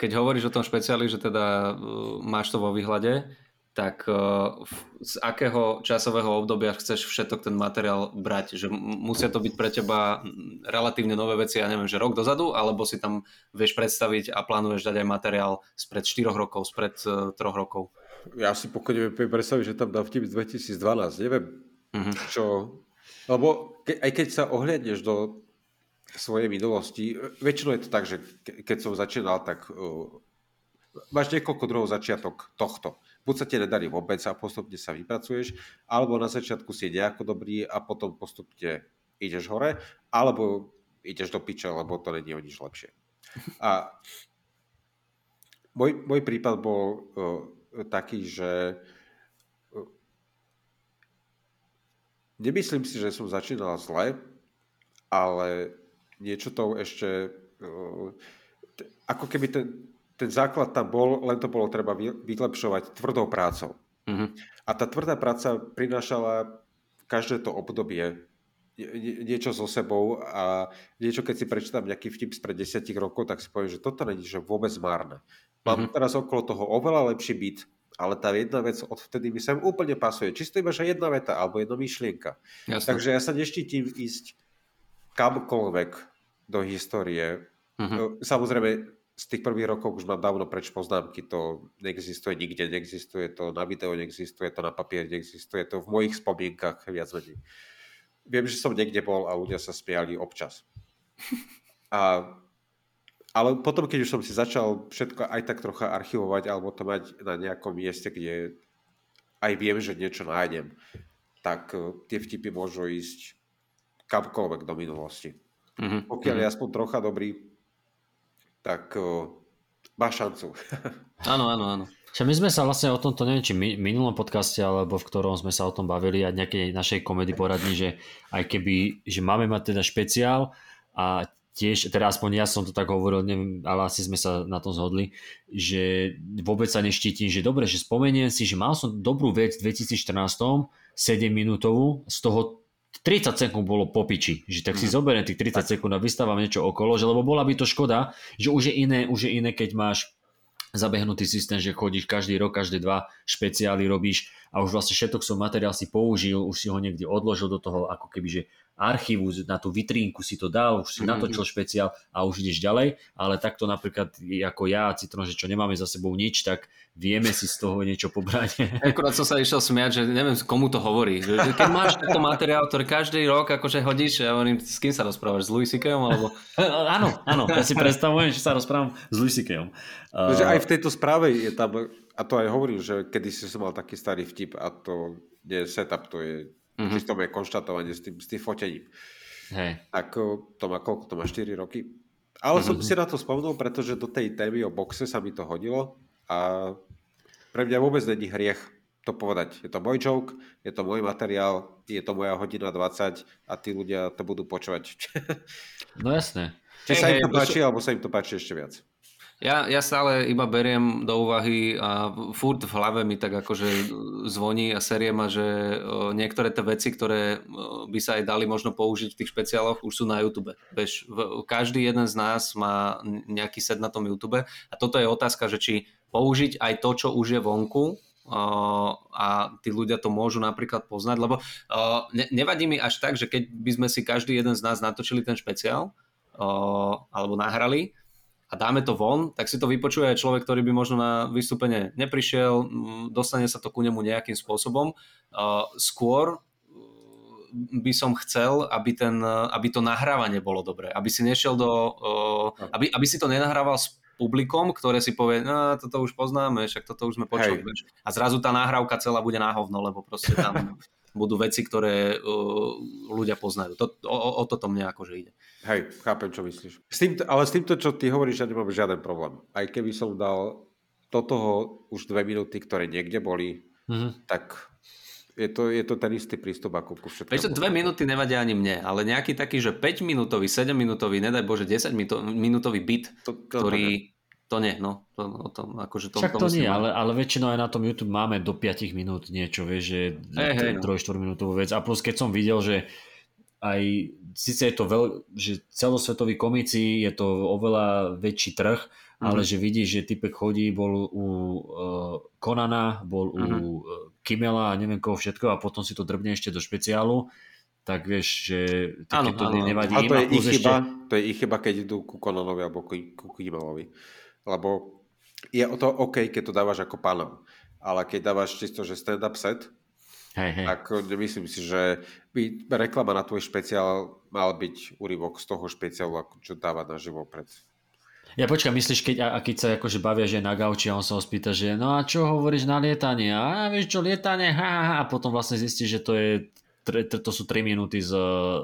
keď hovoríš o tom špeciáli, že teda uh, máš to vo výhľade, tak uh, z akého časového obdobia chceš všetok ten materiál brať? Že musia to byť pre teba relatívne nové veci, ja neviem, že rok dozadu, alebo si tam vieš predstaviť a plánuješ dať aj materiál spred 4 rokov, spred uh, 3 rokov? Ja si pokojne viem predstaviť, že tam dám vtip z 2012, neviem, uh-huh. čo... Lebo ke, aj keď sa ohliadneš do svojej minulosti, väčšinou je to tak, že keď som začínal, tak uh, máš niekoľko druhov začiatok tohto buď sa ti nedarí vôbec a postupne sa vypracuješ, alebo na začiatku si nejako dobrý a potom postupne ideš hore, alebo ideš do piče, lebo to není o nič lepšie. A môj, môj prípad bol uh, taký, že uh, nemyslím si, že som začínal zle, ale niečo to ešte ako keby ten, ten základ tam bol, len to bolo treba vylepšovať tvrdou prácou. Uh-huh. A tá tvrdá práca prinášala každé to obdobie niečo so sebou a niečo, keď si prečítam nejaký vtip spred desiatich rokov, tak si poviem, že toto není že vôbec márne. Mám uh-huh. teraz okolo toho oveľa lepší byt, ale tá jedna vec odvtedy mi sem úplne pasuje. Čisto iba, že jedna veta alebo jedna myšlienka. Jasne. Takže ja sa neštítim ísť kamkoľvek do histórie. Uh-huh. Samozrejme, z tých prvých rokov už mám dávno preč poznámky, to neexistuje nikde, neexistuje to na video, neexistuje to na papier, neexistuje to v mojich spomienkach viac menej. Viem, že som niekde bol a ľudia sa smiali občas. A, ale potom, keď už som si začal všetko aj tak trocha archivovať alebo to mať na nejakom mieste, kde aj viem, že niečo nájdem, tak eh, tie vtipy môžu ísť kamkoľvek do minulosti. Mm-hmm. Pokiaľ je mhm. aspoň trocha dobrý, tak uh, má šancu. <laughs> áno, áno, áno. my sme sa vlastne o tomto, neviem, či v minulom podcaste, alebo v ktorom sme sa o tom bavili a nejakej našej komedy poradni, že aj keby, že máme mať teda špeciál a tiež, teda aspoň ja som to tak hovoril, neviem, ale asi sme sa na tom zhodli, že vôbec sa neštítim, že dobre, že spomeniem si, že mal som dobrú vec v 2014, 7 minútovú, z toho 30 sekúnd bolo popiči, že tak si mm. zoberiem tých 30 sekúnd a vystávam niečo okolo, že lebo bola by to škoda, že už je iné, už je iné, keď máš zabehnutý systém, že chodíš každý rok, každé dva špeciály robíš a už vlastne všetok som materiál si použil, už si ho niekde odložil do toho ako keby, že archívu, na tú vitrínku si to dal, už si mm-hmm. natočil špeciál a už ideš ďalej, ale takto napríklad ako ja a Citron, že čo nemáme za sebou nič, tak vieme si z toho niečo pobrať. <laughs> Akurát som sa išiel smiať, že neviem, komu to hovorí. Že, keď máš tento materiál, ktorý každý rok akože hodíš, ja hovorím, s kým sa rozprávaš? S Louis C.K.om? Alebo... <laughs> áno, áno, ja si predstavujem, že sa rozprávam s Louis C.K.om. Uh... Aj v tejto správe je tam, a to aj hovorím, že kedy si som mal taký starý vtip a to nie je setup, to je Mm-hmm. Je konštatovanie s tým, s tým fotením. Hej. Ako to má koľko? To má 4 roky. Ale mm-hmm. som si na to spomnul, pretože do tej témy o boxe sa mi to hodilo a pre mňa vôbec není hriech to povedať. Je to môj joke, je to môj materiál, je to moja hodina 20 a tí ľudia to budú počúvať. <laughs> No jasné. Či hey, sa im to páči, alebo sa im to páči ešte viac. Ja, ja stále iba beriem do úvahy a furt v hlave mi tak akože zvoní a série ma, že niektoré tie veci, ktoré by sa aj dali možno použiť v tých špeciáloch, už sú na YouTube. Bež, každý jeden z nás má nejaký set na tom YouTube a toto je otázka, že či použiť aj to, čo už je vonku, a tí ľudia to môžu napríklad poznať, lebo nevadí mi až tak, že keď by sme si každý jeden z nás natočili ten špeciál alebo nahrali, a dáme to von, tak si to vypočuje aj človek, ktorý by možno na vystúpenie neprišiel, dostane sa to ku nemu nejakým spôsobom. Skôr by som chcel, aby, ten, aby to nahrávanie bolo dobré. Aby si nešiel do... Aby, aby si to nenahrával publikom, ktoré si povie, no toto už poznáme, však toto už sme počuli. Hej. A zrazu tá nahrávka celá bude na hovno, lebo proste tam <laughs> budú veci, ktoré uh, ľudia poznajú. To, o, o toto mne akože ide. Hej, chápem, čo myslíš. S týmto, ale s týmto, čo ty hovoríš, ja nemám žiaden problém. Aj keby som dal do toho už dve minúty, ktoré niekde boli, mm-hmm. tak je to, je to ten istý prístup ako ku všetkému. Vieš, dve minúty nevadia ani mne, ale nejaký taký, že 5 minútový, 7 minútový, nedaj Bože, 10 minútový byt, to, to, ktorý... To nie, no. To, o tom, akože to, Však to, to nie, ale, ale väčšinou aj na tom YouTube máme do 5 minút niečo, vieš, že hey, hey, no. 3-4 minútovú vec. A plus keď som videl, že aj síce je to veľ, že celosvetoví komici je to oveľa väčší trh, mm-hmm. ale že vidíš, že typek chodí, bol u uh, Konana, bol mm-hmm. u uh, Kimela a neviem koho všetko a potom si to drbne ešte do špeciálu, tak vieš, že áno, to áno. nevadí. A to je, ich chyba, ešte... to je ich chyba, keď idú ku Konanovi alebo ku, ku Kimelovi. Lebo je o to OK, keď to dávaš ako panel. Ale keď dávaš čisto, že stand-up set, Hej, hej. Tak myslím si, že by reklama na tvoj špeciál mal byť úryvok z toho špeciálu, čo dáva na živo pred ja počkaj, myslíš, keď, a, a keď sa akože bavia, že na gauči a on sa ho spýta, že no a čo hovoríš na lietanie? A vieš čo, lietanie, ha, ha. a potom vlastne zistí, že to je to sú 3 minúty z,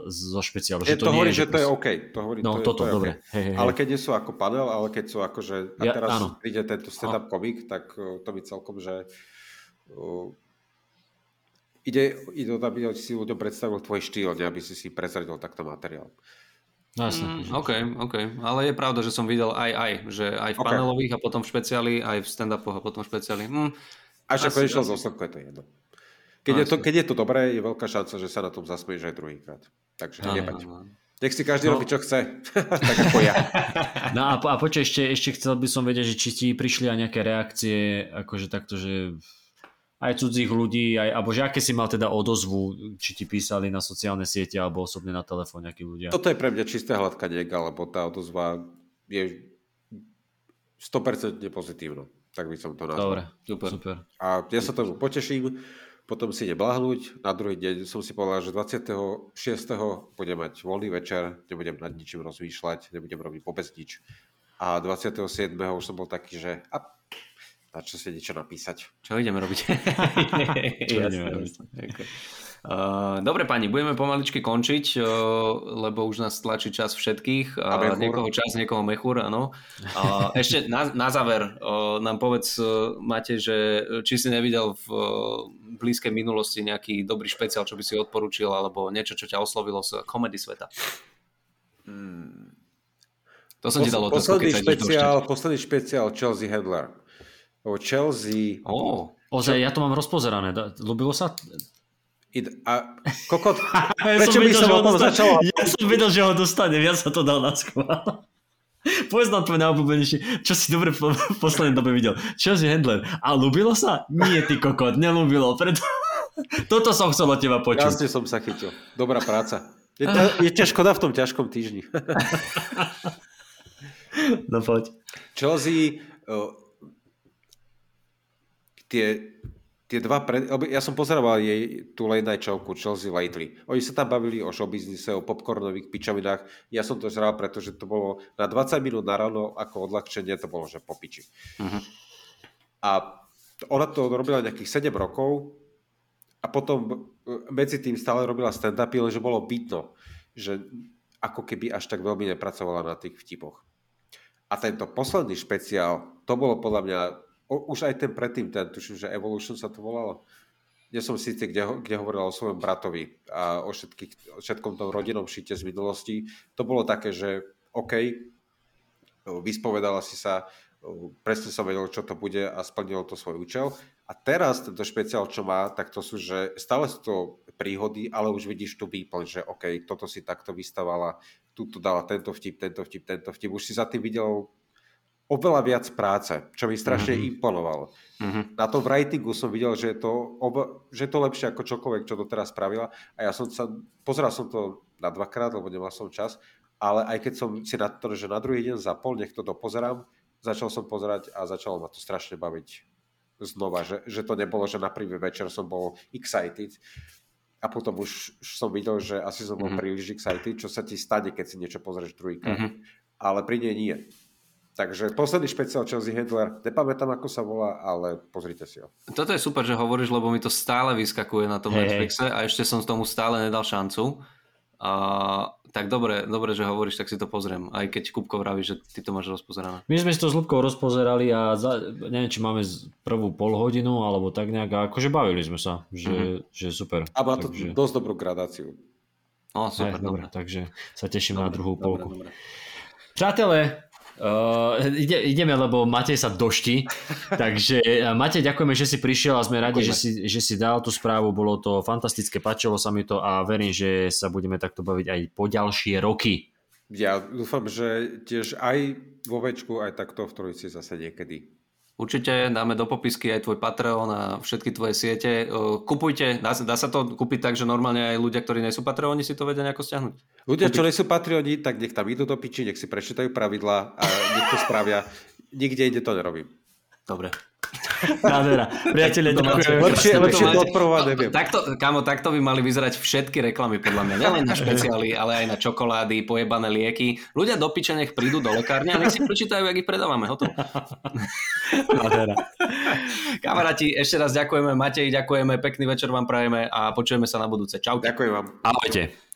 zo špeciálu. Je, že to, to hovorí, že to je OK. To hovorí, no, to toto, je, to dobre. Okay. Hej, hej, ale keď nie sú ako panel, ale keď sú ako, že a ja, teraz áno. príde tento stand-up komik, tak to by celkom, že uh, ide, ide o to, aby si ľuďom predstavil tvoj štýl, ne aby si si prezradil takto materiál. No, jasne. Mm, OK, OK. Ale je pravda, že som videl aj aj, že aj v okay. panelových a potom v špeciáli, aj v stand-upoch a potom v špeciáli. Mm, a že konečnom dôsledku je to jedno. Keď, je to, keď je to dobré, je veľká šanca, že sa na tom zasmieš aj druhýkrát. Takže no, nebať. No, no. Nech si každý no. robí, čo chce. <laughs> tak ako ja. No a, a počkaj, ešte, ešte chcel by som vedieť, že či ti prišli aj nejaké reakcie, akože takto, že aj cudzích ľudí, aj, alebo že aké si mal teda odozvu, či ti písali na sociálne siete alebo osobne na telefón nejakí ľudia? Toto je pre mňa čisté hladká nega, lebo tá odozva je 100% pozitívna. Tak by som to nazval. Dobre, super. super. A ja sa tomu poteším, potom si nebláhnuť. Na druhý deň som si povedal, že 26. budem mať voľný večer, nebudem nad ničím rozmýšľať, nebudem robiť vôbec nič. A 27. už som bol taký, že a na čo si niečo napísať. Čo ideme robiť? <laughs> čo ideme robiť? Uh, dobre pani, budeme pomaličky končiť, uh, lebo už nás tlačí čas všetkých. Uh, niekoho čas, niekoho mechúr, áno. Ešte na, na záver nám povedz, Mate, že či si nevidel v blízkej minulosti nejaký dobrý špeciál, čo by si odporúčil, alebo niečo, čo ťa oslovilo z komedy sveta. Hmm. To som Pos- ti dal otázku, posledný špeciál, posledný špeciál Chelsea Handler o Chelsea. Oh. Ozaj, ja to mám rozpozerané. Ľubilo sa? A kokot, <laughs> prečo by som o tom začal? Ja som vedel, že ho dostane, ja sa to dal na skvál. <laughs> Povedz nám tvoj najobľúbenejší, čo si dobre v poslednej dobe videl. Chelsea Handler. A ľúbilo sa? Nie, ty kokot, nelúbilo. Preto... <laughs> Toto som chcel od teba počuť. Jasne som sa chytil. Dobrá práca. Je, ťa, je ťa škoda v tom ťažkom týždni. no poď. Chelsea tie, tie dva, pre, ja som pozeroval jej tú late night showku Chelsea Lately. Oni sa tam bavili o showbiznise, o popcornových pičavinách. Ja som to zral, pretože to bolo na 20 minút na ráno ako odľahčenie, to bolo, že po piči. Uh-huh. A ona to robila nejakých 7 rokov a potom e, medzi tým stále robila stand-upy, lenže bolo vidno, že ako keby až tak veľmi nepracovala na tých vtipoch. A tento posledný špeciál, to bolo podľa mňa už aj ten predtým, ten, tuším, že Evolution sa to volalo. Nie som si kde, kde hovoril o svojom bratovi a o, všetkých, o všetkom tom rodinnom šite z minulosti. To bolo také, že OK, vyspovedala si sa, presne som vedel, čo to bude a splnilo to svoj účel. A teraz tento špeciál, čo má, tak to sú, že stále sú to príhody, ale už vidíš tu výplň, že OK, toto si takto vystavala, tu dala tento vtip, tento vtip, tento vtip. Už si za tým videl oveľa viac práce, čo mi strašne mm-hmm. imponovalo. Mm-hmm. Na tom writingu som videl, že je, to ob- že je to lepšie ako čokoľvek, čo doteraz spravila. A ja som sa, pozeral som to na dvakrát, lebo nemal som čas, ale aj keď som si na to, že na druhý deň zapol, nech to dopozerám, začal som pozerať a začalo ma to strašne baviť znova, že, že to nebolo, že na prvý večer som bol excited a potom už, už som videl, že asi som bol mm-hmm. príliš excited, čo sa ti stane, keď si niečo pozrieš druhýkrát. Mm-hmm. Ale pri nej nie Takže posledný špeciál Chelsea Handler, nepamätám ako sa volá, ale pozrite si ho. Toto je super, že hovoríš, lebo mi to stále vyskakuje na tom hey, Netflixe a ešte som tomu stále nedal šancu. A, tak dobre, dobre, že hovoríš, tak si to pozriem. Aj keď Kupko vraví, že ty to máš rozpozerané. My sme si to s Lubkou rozpozerali a za, neviem, či máme prvú pol hodinu alebo tak nejak. A akože bavili sme sa, že, mm-hmm. že super. A má to takže... dosť dobrú gradáciu. O, super, Aj, dobre. Takže sa teším dobre, na druhú dobre, polku. Dobre. Přátelé, Uh, ide, ideme, lebo Matej sa došti. <laughs> Takže Matej, ďakujeme, že si prišiel a sme radi, že si, že si dal tú správu. Bolo to fantastické, páčilo sa mi to a verím, že sa budeme takto baviť aj po ďalšie roky. Ja dúfam, že tiež aj vo večku, aj takto v trojici zase niekedy. Určite dáme do popisky aj tvoj Patreon a všetky tvoje siete. Kupujte, dá, dá sa to kúpiť tak, že normálne aj ľudia, ktorí nie sú Patreoni, si to vedia nejako stiahnuť? Ľudia, Kúpiť. čo nie sú Patreoni, tak nech tam idú do piči, nech si prečítajú pravidla a nech to spravia. Nikde ide to nerobím. Dobre. <laughs> Nádhera. Priatelia, ďakujem. Lepšie, lepšie to odprovať, neviem. Takto, kamo, takto by mali vyzerať všetky reklamy, podľa mňa. Nielen na <laughs> špeciály, ale aj na čokolády, pojebané lieky. Ľudia do piče nech prídu do lekárne a nech si prečítajú, jak ich predávame. Hotovo. <laughs> Nádhera. Kamaráti, ešte raz ďakujeme. Matej, ďakujeme. Pekný večer vám prajeme a počujeme sa na budúce. Čau. Ďakujem vám. Ahojte.